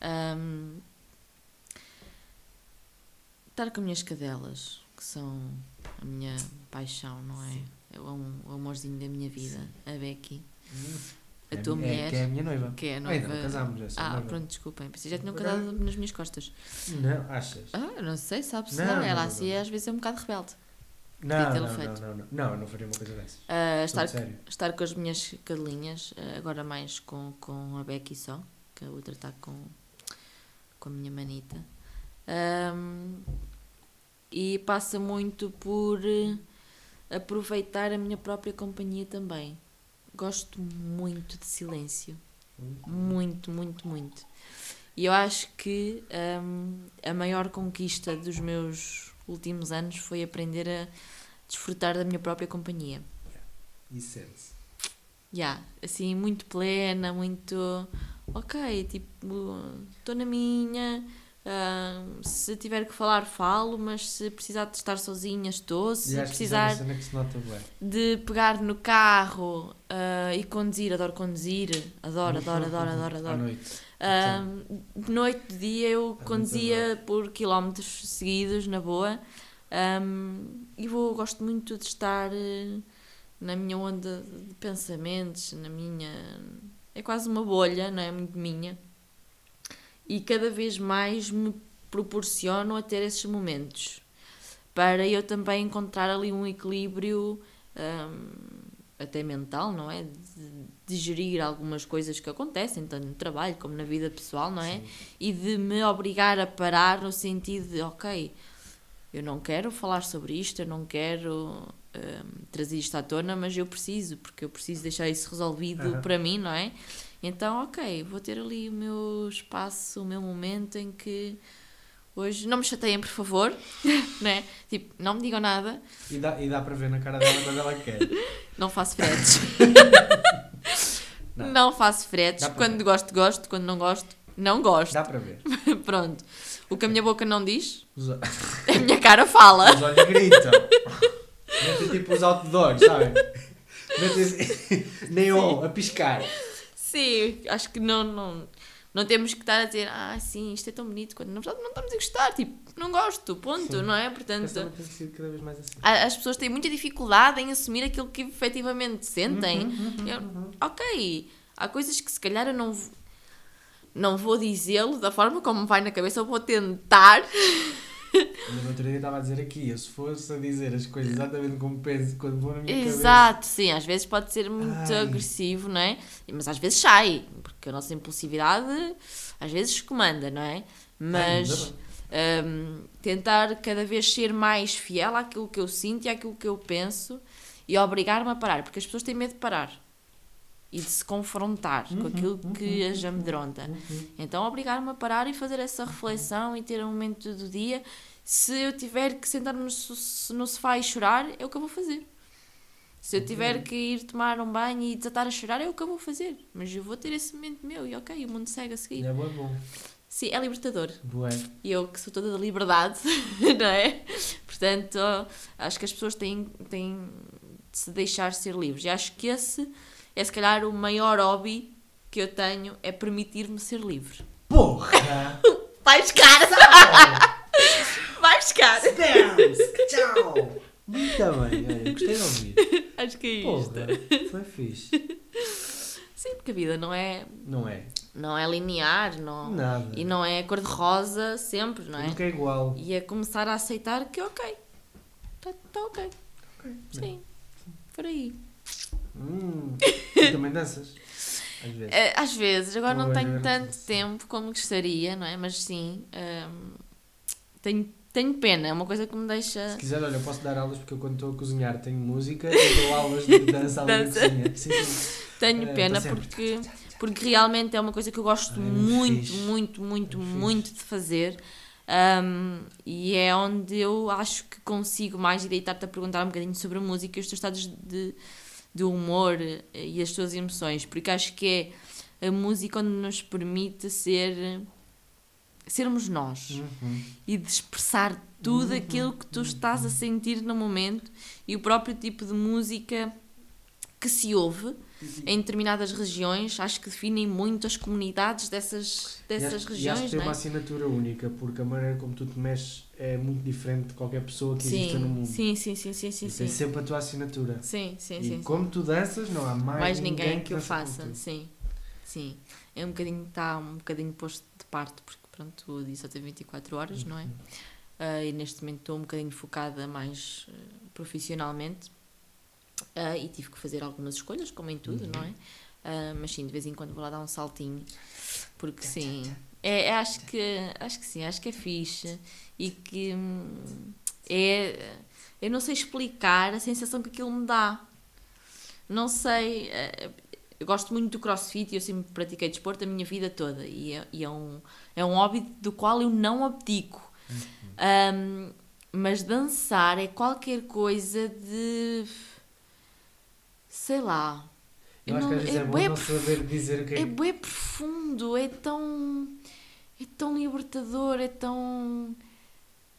Ahm, estar com as minhas cadelas, que são a minha paixão, não é? É o, am- o amorzinho da minha vida, a Becky, a É tua é, mulher, Que é a minha noiva. que é a Ainda noiva. não casámos, essa ah, noiva. pronto, desculpem, pensei já tinham Por casado nas minhas costas. Não, achas? Ah, não sei, sabe-se Não, não, ela assim às vezes é um bocado rebelde. Não, não, feito. não, não, não. Não, faria uma coisa dessas. Ah, estar, estar com as minhas cadelinhas, eh, agora mais com, com a Becky só, que a outra está com, com a minha manita. Ahm, e passa muito por eh, aproveitar a minha própria companhia também. Gosto muito de silêncio. Muito, muito, muito. E eu acho que ahm, a maior conquista dos meus últimos anos foi aprender a desfrutar da minha própria companhia. E sente-se. Já, assim, muito plena, muito. Ok, tipo, estou na minha, Se tiver que falar, falo, mas se precisar de estar sozinha, estou. Se é precisar de pegar no carro ah, e conduzir, adoro conduzir, adoro, adoro, adoro, adoro, À adoro. noite. Ah, de noite, de dia, eu noite conduzia por quilómetros seguidos, na boa. Um, e vou, gosto muito de estar eh, na minha onda de pensamentos, na minha. É quase uma bolha, não é? Muito minha. E cada vez mais me proporciono a ter esses momentos para eu também encontrar ali um equilíbrio hum, até mental, não é? De digerir algumas coisas que acontecem, tanto no trabalho como na vida pessoal, não é? E de me obrigar a parar no sentido de, ok, eu não quero falar sobre isto, eu não quero hum, trazer isto à tona, mas eu preciso, porque eu preciso deixar isso resolvido Aham. para mim, não é? Então, ok, vou ter ali o meu espaço, o meu momento em que hoje não me chateiem, por favor, né? Tipo, não me digam nada, E dá, e dá para ver na cara dela quando ela quer. não faço fretes. Não. não. faço fretes. Quando gosto, gosto. Quando não gosto, não gosto. Dá para ver. Pronto. O que a minha boca não diz, Os, a minha cara fala. os olhos gritam. Metem tipo os outdoors, sabem? Assim, neon a piscar. Sim, acho que não, não, não temos que estar a dizer, ah, sim, isto é tão bonito, quando na verdade não estamos a gostar. Tipo, não gosto, ponto, Sim. não é? Portanto, sido cada vez mais assim. as pessoas têm muita dificuldade em assumir aquilo que efetivamente sentem. Uhum, Eu- ok, há coisas que se calhar eu não, não vou dizê-lo da forma como vai na cabeça, eu vou tentar. Mas outro dia estava a dizer aqui, eu se fosse a dizer as coisas exatamente como penso quando vou na minha cabeça. Exato, sim, às vezes pode ser muito Ai. agressivo, não é? Mas às vezes sai, porque a nossa impulsividade às vezes comanda, não é? Mas bem. hum, tentar cada vez ser mais fiel àquilo que eu sinto e àquilo que eu penso e obrigar-me a parar, porque as pessoas têm medo de parar e de se confrontar com aquilo que as amedronta. Então, obrigar-me a parar e fazer essa reflexão e ter um momento do dia. Se eu tiver que sentar-me no, so- no sofá e chorar, é o que eu vou fazer. Se eu tiver que ir tomar um banho e desatar a chorar, é o que eu vou fazer. Mas eu vou ter esse momento meu e ok, o mundo segue a seguir. É bom, bom. Sim, é libertador. Bué. E eu que sou toda da liberdade, não é? Portanto, acho que as pessoas têm, têm de se deixar ser livres. E acho que esse é se calhar o maior hobby que eu tenho, é permitir-me ser livre. Porra! Vai buscar! Vai buscar! Dance! Tchau! Muito bem, olha, gostei de ouvir. Acho que é isto. Porra, foi fixe. Sim, porque a vida não é, Não é? não é linear não, Nada. e não é cor-de-rosa sempre, não é? Nunca é igual. E é começar a aceitar que ok, está tá ok. Sim, por aí. Hum, também danças? Às vezes. Eh, Às vezes, agora não Pois, tenho tanto tempo como gostaria, não é? Mas sim, hum, tenho, tenho pena, é uma coisa que me deixa. Se quiser, olha, eu posso dar aulas porque eu quando estou a cozinhar tenho música e dou aulas de dança na Dança. cozinha. Sim, sim. Tenho Eh, pena sempre- porque, porque realmente é uma coisa que eu gosto é muito muito, fixe. muito, muito, É muito de fazer. Hum, e é onde eu acho que consigo mais e deitar-te a perguntar um bocadinho sobre a música e os teus estados de, de humor eh, e as tuas emoções, porque acho que é a música onde nos permite ser sermos nós. Uhum. e de expressar tudo aquilo que tu estás a sentir no momento e o próprio tipo de música que se ouve em determinadas regiões, acho que definem muito as comunidades dessas, E dessas acho- E acho que regiões, tem não uma é? assinatura única, porque a maneira como tu te mexes é muito diferente de qualquer pessoa que exista no Sim, mundo. sim, sim, sim, sim, sim, E sim. tem sempre a tua assinatura. Sim, sim, e sim. como tu danças, não há mais, Mais ninguém que o dança como faça, sim. Sim. É um bocadinho, está um bocadinho posto de parte, porque pronto, o dia só tem 24 horas, não é? Uhum. Ah, e neste momento estou um bocadinho focada mais eh, profissionalmente Ah, e tive que fazer algumas escolhas, como em tudo, Uhum. não é? Ah, mas sim, de vez em quando vou lá dar um saltinho, porque sim, é, é, acho, que, acho que sim, acho que é fixe e que hum, é. Eu não sei explicar a sensação que aquilo me dá. Não sei. eh, Eu gosto muito do crossfit e eu sempre pratiquei desporto a minha vida toda e é, e é um, é um hobby do qual eu não abdico. Um, mas dançar é qualquer coisa de. Sei lá. Eu Eu acho que não- às vezes é, é bom não saber dizer o que é É bué profundo, é tão. é tão libertador, é tão.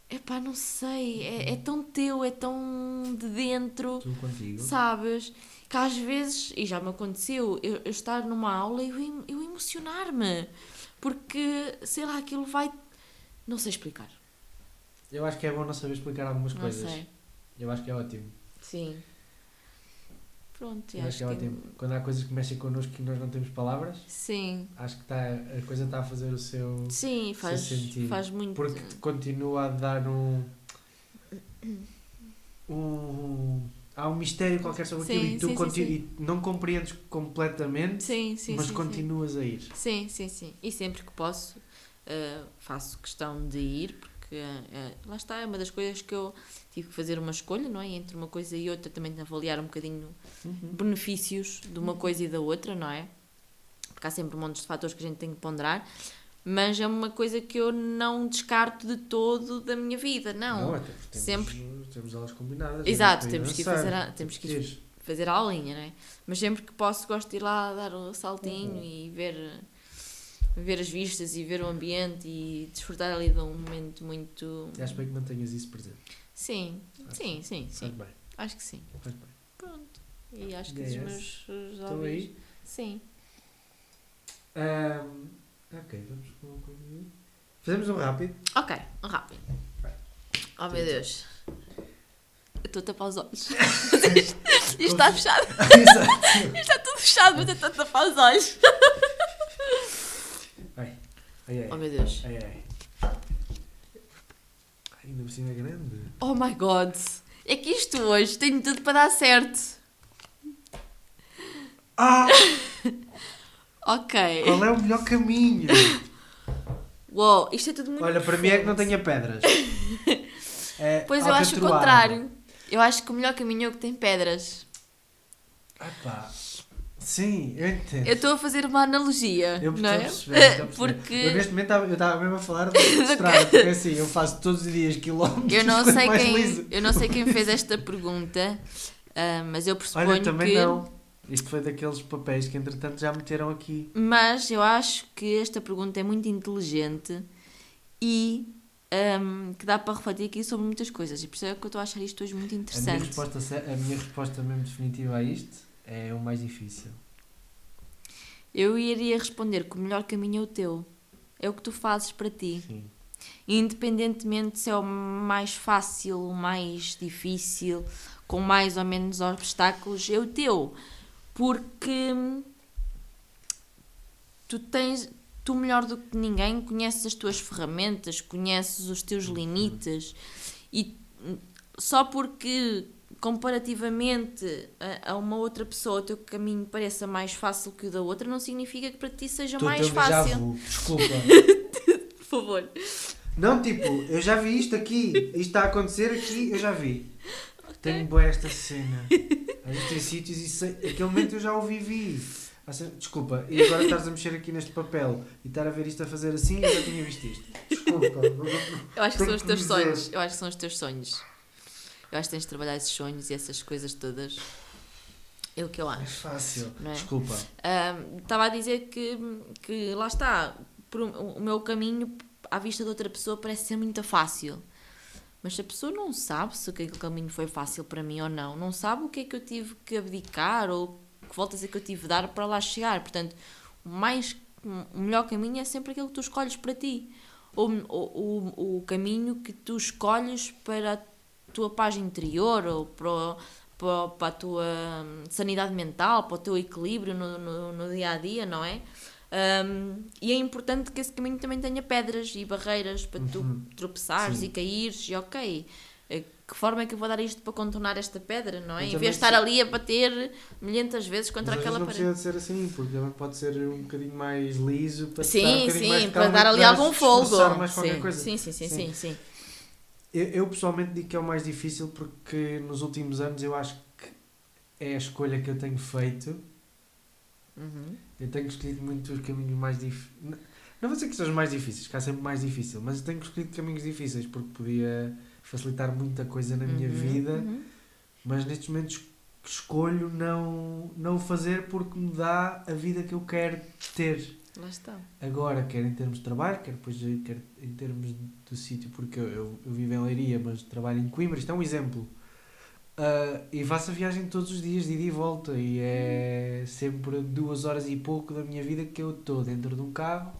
Epá, não sei, é, é tão teu, é tão de dentro, Tudo contigo. sabes? Que às vezes, e já me aconteceu, eu, eu estar numa aula e eu, eu emocionar-me, porque, sei lá, aquilo vai. Não sei explicar. Eu acho que é bom não saber explicar algumas Não coisas. sei. Eu acho que é ótimo. Sim. Pronto, Eu acho que é ótimo. Quando há coisas que mexem connosco e nós não temos palavras, Sim, acho que tá, a coisa está a fazer o seu. sim, faz, sentido. faz muito. Porque continua a dar um. um há um mistério qualquer sobre Sim, aquilo e tu sim, sim, conti- sim. e não compreendes completamente, mas continuas a ir. Sim, sim, sim. E sempre que posso, eh, faço questão de ir, porque eh, lá está, é uma das coisas que eu tive que fazer uma escolha, não é? Entre uma coisa e outra, também de avaliar um bocadinho benefícios de uma coisa e da outra, não é? Porque há sempre montes de fatores que a gente tem que ponderar, mas é uma coisa que eu não descarto de todo da minha vida, não. até porque temos, sempre- Temos aulas combinadas. Exato, para ir temos que fazer a- temos que ir- fazer a aulinha, não é? Mas sempre que posso gosto de ir lá dar o saltinho Uhum. e ver, ver as vistas e ver o ambiente e desfrutar ali de um momento muito... E acho bem que mantenhas isso presente. Sim, sim, sim, Faz sim. bem, Acho que sim. faz bem. Pronto. E acho que os meus os Estou hobbies... aí. Sim. Ahm, ok, vamos com uma coisa. Fazemos um rápido. Ok, rápido. Vai. Oh meu Deus. Eu estou a tapar os olhos. Isto está fechado. Isto está tudo fechado, mas eu estou a tapar os olhos. Ai, ai. Oh meu Deus. ai, ai. Ai, Ainda por cima é grande. Oh my god. É que isto hoje tem tudo para dar certo. Ah! Ok. Qual é o melhor caminho? Uou, isto é tudo muito Olha, para mim é que não tenha pedras. É Pois eu acho o contrário. Eu acho que o melhor caminho é o que tem pedras. Ah pá. Sim, eu entendo. Eu estou a fazer uma analogia, Eu não é? perceber. Porque Eu neste momento eu estava mesmo a falar de estrada, porque assim, eu faço todos os dias quilómetros. eu não sei quem, liso. eu não sei quem fez esta pergunta, ah, mas eu pressuponho Olha, também que não. Isto foi daqueles papéis que entretanto já meteram aqui. Mas eu acho que esta pergunta é muito inteligente e ahm, que dá para refletir aqui sobre muitas coisas. E por isso é que eu estou a achar isto hoje muito A minha, interessante. resposta, a minha resposta mesmo definitiva a isto é o mais difícil. Eu iria responder que o melhor caminho é o teu. É o que tu fazes para ti. Sim. Independentemente se é o mais fácil, o mais difícil, com mais ou menos obstáculos, é o teu. Porque tu tens, tu melhor do que ninguém conheces as tuas ferramentas, conheces os teus limites e só porque comparativamente a, a uma outra pessoa o teu caminho pareça mais fácil que o da outra não significa que para ti seja Tu mais fácil. Desculpa. Por favor. Não, tipo, eu já vi isto aqui. Isto está a acontecer aqui, eu já vi. Tenho boa esta cena. Às vezes tem sítios e sei, aquele momento eu já o vivi. Desculpa, e agora estás a mexer aqui neste papel e estar a ver isto a fazer assim, eu já tinha visto isto. Desculpa. Eu acho que são os teus dizer. sonhos. Eu acho que são os teus sonhos. Eu acho que tens de trabalhar esses sonhos e essas coisas todas. É o que eu É acho. fácil. Não é? Desculpa. Estava a dizer que, que lá está. por o meu caminho à vista de outra pessoa parece ser muito fácil. Mas se a pessoa não sabe se aquele caminho foi fácil para mim ou não, não sabe o que é que eu tive que abdicar ou que voltas é que eu tive de dar para lá chegar. Portanto, o, mais, o melhor caminho é sempre aquele que tu escolhes para ti. Ou, ou- o, o caminho que tu escolhes para a tua paz interior ou para, para, para a tua hum, sanidade mental, para o teu equilíbrio no, no, no dia a dia, não é? Um, e é importante que esse caminho também tenha pedras e barreiras para tu Uhum. tropeçares Sim. e caíres e ok. eh, Que forma é que eu vou dar isto para contornar esta pedra, não é? Em vez de estar ali a bater milhentas vezes contra Mas aquela não parede. precisa de ser assim, porque também pode ser um bocadinho mais liso para te dar um Sim, bocadinho mais sim, para calma, dar ali para algum esforçar mais Sim, coisa. sim, sim, sim, sim, sim. Eu, eu pessoalmente digo que é o mais difícil porque nos últimos anos eu acho que é a escolha que eu tenho feito. Uhum. Eu tenho escolhido muito os caminhos mais difíceis. Não vou dizer que sejam os mais difíceis, que há sempre mais difícil, mas eu tenho escolhido caminhos difíceis porque podia facilitar muita coisa na minha Uhum, vida, uhum. mas nestes momentos escolho não, não o fazer porque me dá a vida que eu quero ter. Lá está. Agora, quer em termos de trabalho, quer, depois, quer em termos do sítio, porque eu, eu, eu vivo em Leiria, mas trabalho em Coimbra, isto é um exemplo. Ah, e faço a viagem todos os dias, de ida e volta, e é sempre duas horas e pouco da minha vida que eu estou dentro de um carro.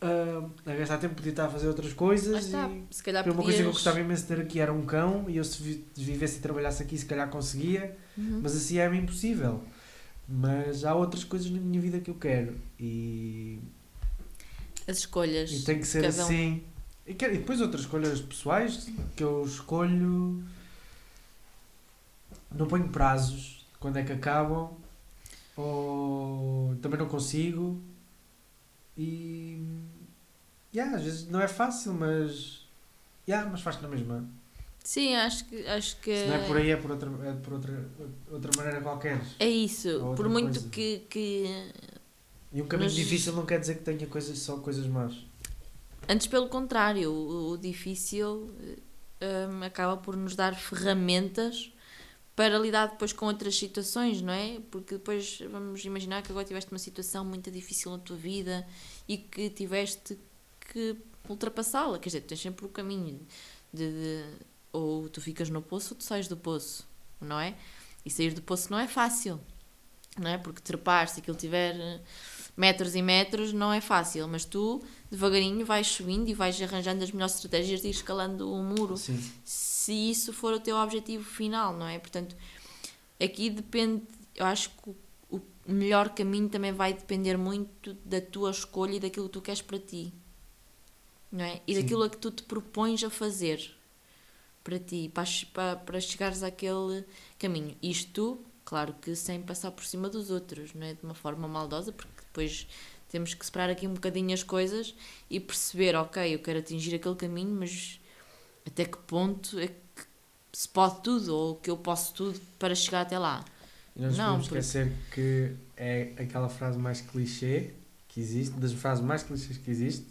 ah, a gastar tempo, podia estar a fazer outras coisas. está. E Se calhar uma coisa que eu podias... gostava imenso de ter aqui era um cão, e eu se vi- vivesse e trabalhasse aqui, se calhar conseguia. Uhum. Mas assim é-me impossível. Mas há outras coisas na minha vida que eu quero e, As escolhas. e tem que ser cada um. assim. E, quero- e depois outras escolhas pessoais que eu escolho. Não ponho prazos quando é que acabam ou também não consigo. E yeah, às vezes não é fácil, mas. Yeah, mas faz na mesma. Sim, acho que. Acho que Se não é por aí, é por outra, é por outra, outra maneira qualquer. É isso. Por muito coisa. que, que. E um caminho Mas- difícil não quer dizer que tenha coisas, só coisas más. Antes, pelo contrário, o, o difícil hum, acaba por nos dar ferramentas para lidar depois com outras situações, não é? Porque depois vamos imaginar que agora tiveste uma situação muito difícil na tua vida e que tiveste que ultrapassá-la. Quer dizer, tens sempre o caminho de, de- ou tu ficas no poço ou tu sais do poço, não é? E sair do poço não é fácil, não é? Porque trepar, se aquilo tiver eh, metros e metros, não é fácil, mas tu devagarinho vais subindo e vais arranjando as melhores estratégias de ir escalando o muro Sim. se isso for o teu objetivo final, não é? Portanto, aqui depende, eu acho que o, o melhor caminho também vai depender muito da tua escolha e daquilo que tu queres para ti, não é? E Sim. daquilo a que tu te propões a fazer para ti, para, para, para chegares àquele caminho. Isto, claro que sem passar por cima dos outros, não é? De uma forma maldosa, porque depois temos que separar aqui um bocadinho as coisas e perceber, ok, eu quero atingir aquele caminho, mas até que ponto é que se pode tudo ou que eu posso tudo para chegar até lá. E não nos Não, podemos porque- esquecer que é aquela frase mais clichê que existe, das frases mais clichês que existe,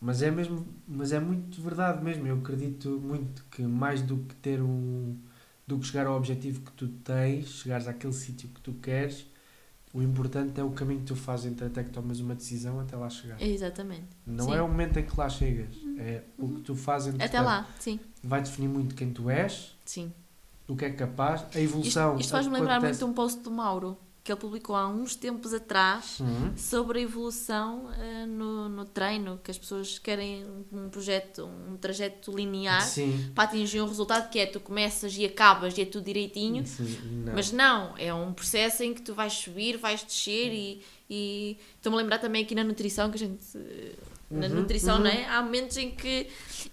mas é mesmo, mas é muito verdade mesmo. Eu acredito muito que mais do que ter um do que chegar ao objetivo que tu tens, chegares àquele sítio que tu queres, o importante é o caminho que tu fazes entre até que tomas uma decisão até lá chegar. Exatamente. Não sim. é o momento em que lá chegas, é o que tu fazes entre Até lá, sim, Vai definir muito quem tu és, sim. o que é capaz, a Isto, evolução. isto faz-me lembrar acontece- muito um post do Mauro, que ele publicou há uns tempos atrás Uhum. sobre a evolução eh, no, no treino, que as pessoas querem um projeto, um trajeto linear Sim. para atingir um resultado que é tu começas e acabas e é tudo direitinho, não. Mas não, é um processo em que tu vais subir, vais descer e, e estou-me a lembrar também aqui na nutrição, que a gente na Uhum, nutrição, uhum. não é? Há momentos em que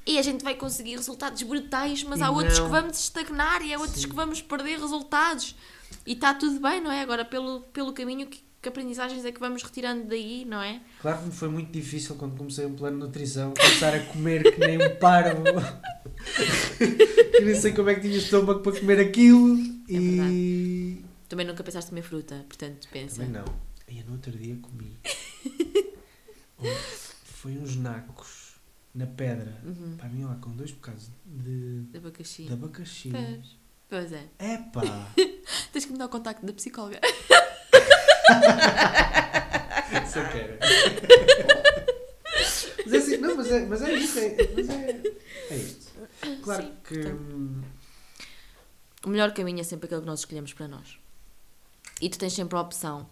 e a gente vai conseguir resultados brutais, mas E há outros não. que vamos estagnar e há outros Sim. que vamos perder resultados. E está tudo bem, não é? Agora, pelo, pelo caminho, que, que aprendizagens é que vamos retirando daí, não é? Claro que me foi muito difícil quando comecei um plano de nutrição, começar a comer que nem um parvo. que nem sei como é que tinha estômago para comer aquilo. É e. Também nunca pensaste comer fruta, portanto, pensa. Também não. E no outro dia comi. Foi uns nacos na pedra. Uhum. Para mim lá com dois bocados de, De abacaxi. de abacaxi. Pois. Pois é. Epá! Tens que me dar o contacto da psicóloga. Isso eu quero. Mas é assim, não, mas é, mas é isso. É, mas é, é isto. Claro Sim, que. portanto. hum, O melhor caminho é sempre aquele que nós escolhemos para nós. E tu tens sempre a opção.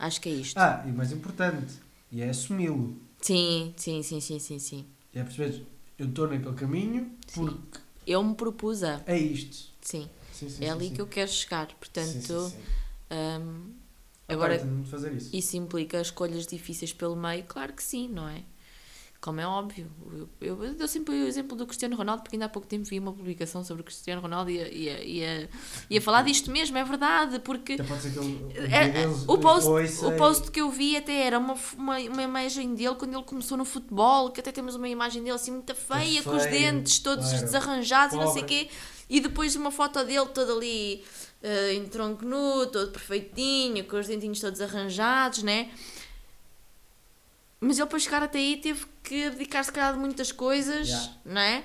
Acho que é isto. Ah, e mais importante, e é assumi-lo. Sim, sim, sim, sim, sim, sim. E é perceber, eu estou naquele caminho porque Eu me propus a. é isto. Sim, Sim, sim, é ali que eu quero chegar. Portanto, hum, agora isso. isso implica escolhas difíceis pelo meio? Claro que sim, não é? Como é óbvio. Eu, eu, dou sempre o exemplo do Cristiano Ronaldo, porque ainda há pouco tempo vi uma publicação sobre o Cristiano Ronaldo e ia, ia, ia, ia falar disto mesmo, é verdade, porque Até pode ser que ele. É, deles o, post, ouça o e- post que eu vi até era uma, uma, uma imagem dele quando ele começou no futebol, que até temos uma imagem dele assim muito feia, com os dentes todos claro. desarranjados e não sei o Pobre. quê, e depois uma foto dele todo ali eh, em tronco nu, todo perfeitinho, com os dentinhos todos arranjados, né? Mas ele para chegar até aí teve que abdicar se calhar de muitas coisas, Yeah. não é?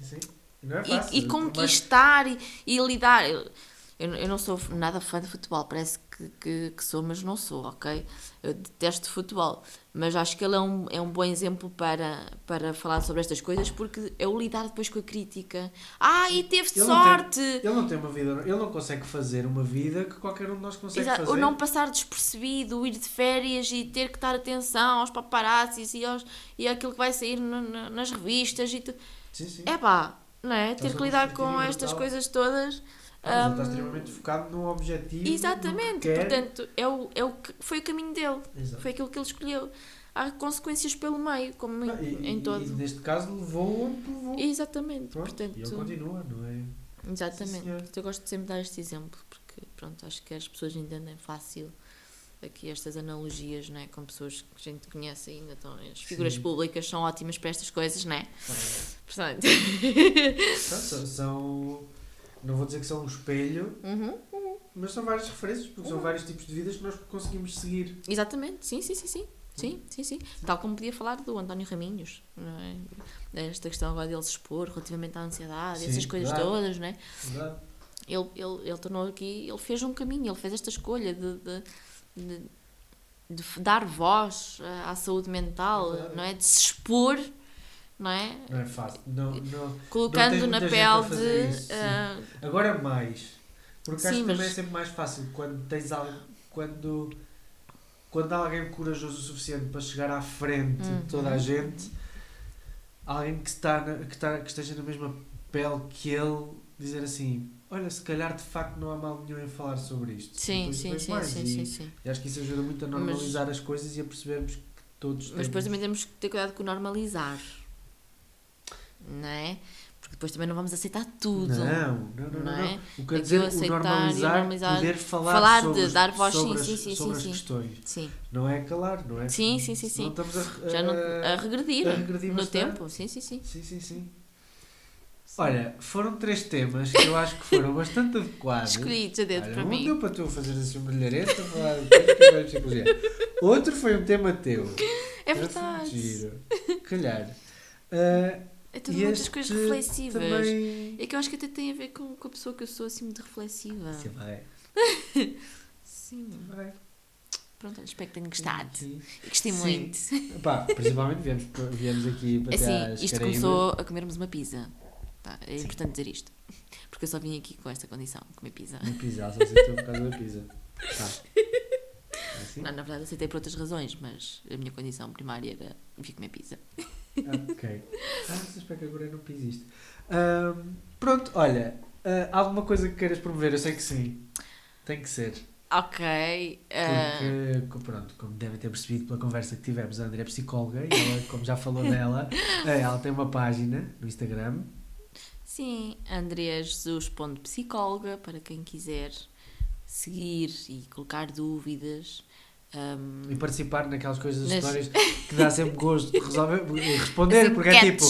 Sim, sim. Não é E- fácil. e, conquistar e, e lidar. Eu, eu não sou nada fã de futebol, parece que, que, que sou, mas não sou, ok? Eu detesto futebol, mas acho que ele é um, é um bom exemplo para, para falar sobre estas coisas, porque é o lidar depois com a crítica. Ah, e teve Ele não tem- sorte! Ele não tem uma vida, ele não consegue fazer uma vida que qualquer um de nós consegue Exato, fazer. Ou não passar despercebido, ir de férias e ter que dar atenção aos paparazzis e, aos, e àquilo que vai sair no- no- nas revistas e tudo. Sim, sim. É pá, não é? Ter que lidar com estas coisas todas. Ah, mas ele hum, está extremamente focado num objetivo. Exatamente, que portanto, é o, é o que, foi o caminho dele, Exato. foi aquilo que ele escolheu. Há consequências pelo meio, como em, Ah, e, em e- todo. e neste caso levou onde levou. Exatamente, Pronto, portanto, E ele continua, não é? Sim, exatamente. senhor. eu gosto de sempre dar este exemplo, porque pronto, acho que as pessoas entendem fácil aqui estas analogias, não é? Com pessoas que a gente conhece ainda, então as figuras Sim. públicas são ótimas para estas coisas, não é? Portanto, Pronto, são, são- Não vou dizer que são um espelho, uhum. mas são várias referências, porque são vários tipos de vidas que nós conseguimos seguir. Exatamente, sim, sim, sim, sim. Sim, sim, sim. Tal como podia falar do António Raminhos, é? Esta questão agora dele se expor relativamente à ansiedade, Sim, essas coisas verdade. todas, não é? Verdade? Ele, ele, ele tornou aqui, ele fez um caminho, ele fez esta escolha de, de, de, de dar voz à à saúde mental, não é? De se expor, não é? Não é fácil. Não, não. Colocando tens na pele de. isso, ah, Agora mais. Porque acho Sim, que mas- também é sempre mais fácil quando tens algo. Quando, quando há alguém corajoso o suficiente para chegar à frente Uhum. de toda a gente, alguém que, está na- que, está, que esteja na mesma pele que ele, dizer assim: Olha, se calhar de facto não há mal nenhum em falar sobre isto. sim, sim, sim, sim, e, sim, sim. e acho que isso ajuda muito a normalizar as coisas e a percebermos que todos Mas depois também temos- que ter cuidado com normalizar, não é? Porque depois também não vamos aceitar tudo. Não, não, não, não. não não. é? O que quer Aquilo dizer, o aceitar e normalizar, normalizar, poder falar, falar sobre, de dar voz, sobre, sim, as, sim, sim, sobre sim, as sim. questões. Sim, Não é calar, não é? Sim, sim, sim, Não sim. estamos a, já não, a- a regredir, a regredir no tempo. Sim, sim, sim. Sim, sim, sim. Olha, foram três temas que eu acho que foram bastante adequados. Escolhidos a dedo Olha, para um mim. deu para tu fazer assim um brilharete falar de psicologia. Outro foi um tema teu. É verdade. Calhar. Ah, É tudo e muitas coisas reflexivas. Também... É que eu acho que até tem a ver com, com a pessoa que eu sou, assim, muito reflexiva. Você vai. Sim. vai. Pronto, espero que tenham gostado. Sim. Eu Gostei Sim. muito. Pá, principalmente viemos, viemos aqui para Assim, as isto Caraíbas. começou a comermos uma pizza. Tá, é Sim. importante dizer isto. Porque eu só vim aqui com esta condição, comer pizza. Uma pizza, só aceitou por causa da pizza. Tá. É assim? Não, na verdade aceitei por outras razões, mas a minha condição primária era vir comer pizza. Ah, ok. Ah, você espera que agora não fiz isto. Ahm, pronto, olha. ah, alguma coisa que queiras promover? Eu sei que sim. Tem que ser. Ok. ah, Porque, co- pronto, como devem ter percebido pela conversa que tivemos, a André é psicóloga e ela, como já falou dela, ah, ela tem uma página no Instagram. sim, andreajesus.psicóloga, para quem quiser seguir e colocar dúvidas. Ahm, e participar naquelas coisas, Nas- histórias que dá sempre gosto de resolver, responder, porque é tipo,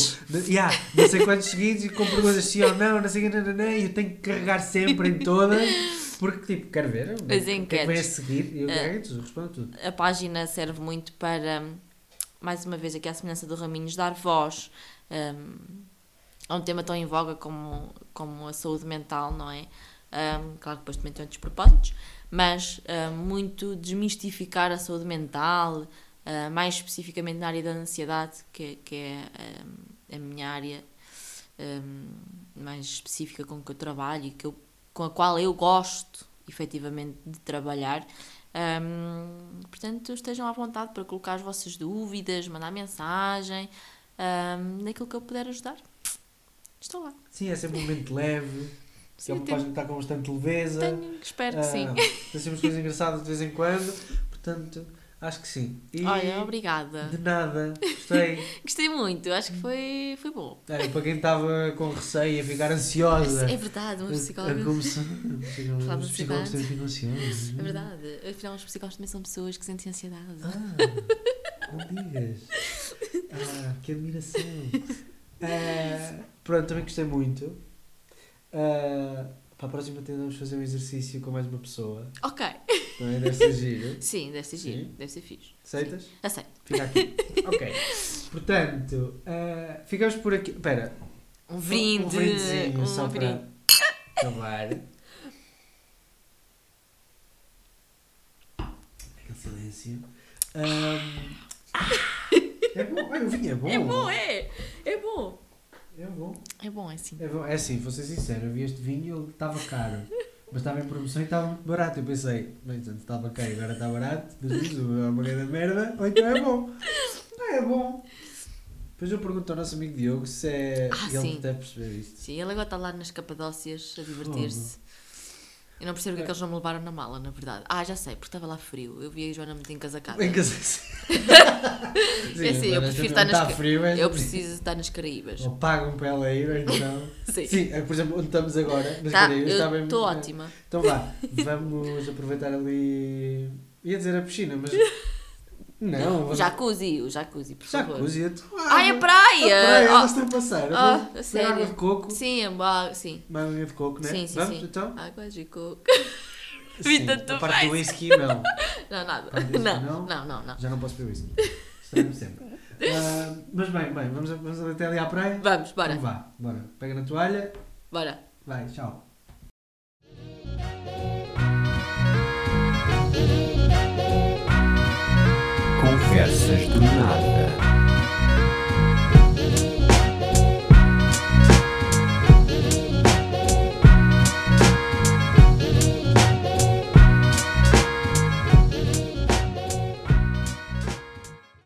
yeah, não sei quantos seguidos e com perguntas sim ou não, não sei o que, e eu tenho que carregar sempre em todas, porque tipo, quero ver o que é que vem a seguir e eu tudo, respondo tudo. a página serve muito para, mais uma vez, aqui à semelhança do Raminhos, dar voz hum, a um tema tão em voga como, como a saúde mental, não é? Hum, claro que depois também tem outros propósitos, mas hum, muito desmistificar a saúde mental, hum, mais especificamente na área da ansiedade, que, que é hum, a minha área hum, mais específica com que eu trabalho e que eu, com a qual eu gosto efetivamente de trabalhar. Hum, portanto, estejam à vontade para colocar as vossas dúvidas, mandar mensagem, naquilo que eu puder ajudar. Estou lá. Sim, é sempre um momento leve, que é uma Sim, tenho- página que está com bastante leveza. Tenho, espero que sim. Ah, Tem sempre coisas engraçadas de vez em quando, portanto, acho que sim. E Olha, obrigada. de nada, gostei. Gostei muito, acho que foi, foi bom. Olha, para quem estava com receio a ficar ansiosa. É verdade, uma a- psicóloga. A começar. Os psicólogos também ficam ansiosos. É verdade. Afinal, os psicólogos também são pessoas que sentem ansiedade. Ah, não digas. Ah, que admiração. Ah, pronto, também gostei muito. Ah, uh, para a próxima tentamos fazer um exercício com mais uma pessoa. Ok. Não é? Deve ser giro. Sim, deve ser giro. Sim. Deve ser fixe. Aceitas? Sim. Aceito. Fica aqui. ok. Portanto, uh, ficamos por aqui. Espera. Um brinde. Um brindezinho um só um brinde. para acabar. Aquele silêncio. Ah, um... é bom. O vinho é bom. É bom, é. É bom. É bom. É bom, é sim. É bom. É assim, vou ser sincero, eu vi este vinho ele estava caro. Mas estava em promoção e estava muito barato. Eu pensei, bem, antes estava caro, agora está barato, mas isso é uma grande merda, ou então é bom. Não é bom. Depois eu pergunto ao nosso amigo Diogo se é. Ah, ele sim. deve perceber isto. Sim, ele agora está lá nas Capadócias a divertir-se. Eu não percebo é que eles não me levaram na mala, na verdade. Ah, já sei, porque estava lá frio. Eu vi a Joana muito encasacada. Assim. É assim, eu prefiro estar nas ca- frio, é Eu preciso estar nas Caraíbas. Ou pagam para ela ir, então. Sim. Sim, é, por exemplo, onde estamos agora, nas Tá, Caraíbas, está bem. estou ótima. Então vá, vamos aproveitar ali. Ia dizer a piscina, mas. Não, O jacuzzi, o jacuzzi, por favor. Jacuzzi, tô- Ai, a A praia! praia, Oh, elas estão a passar. ah, Ah, a água sério? de coco. Sim, ah, sim. Uma aguinha de coco, né? Sim, sim, Vamos sim. então? Água de coco. Sim, Vida a tu parte do whisky, não. Não, nada. Não, não? não, não, não. Já não posso beber whisky. Estranho sempre. Ah, mas bem, bem, vamos, vamos até ali à praia? Vamos, bora, Então vá, bora. Pega na toalha, bora. vai, tchau. Conversas do Nada.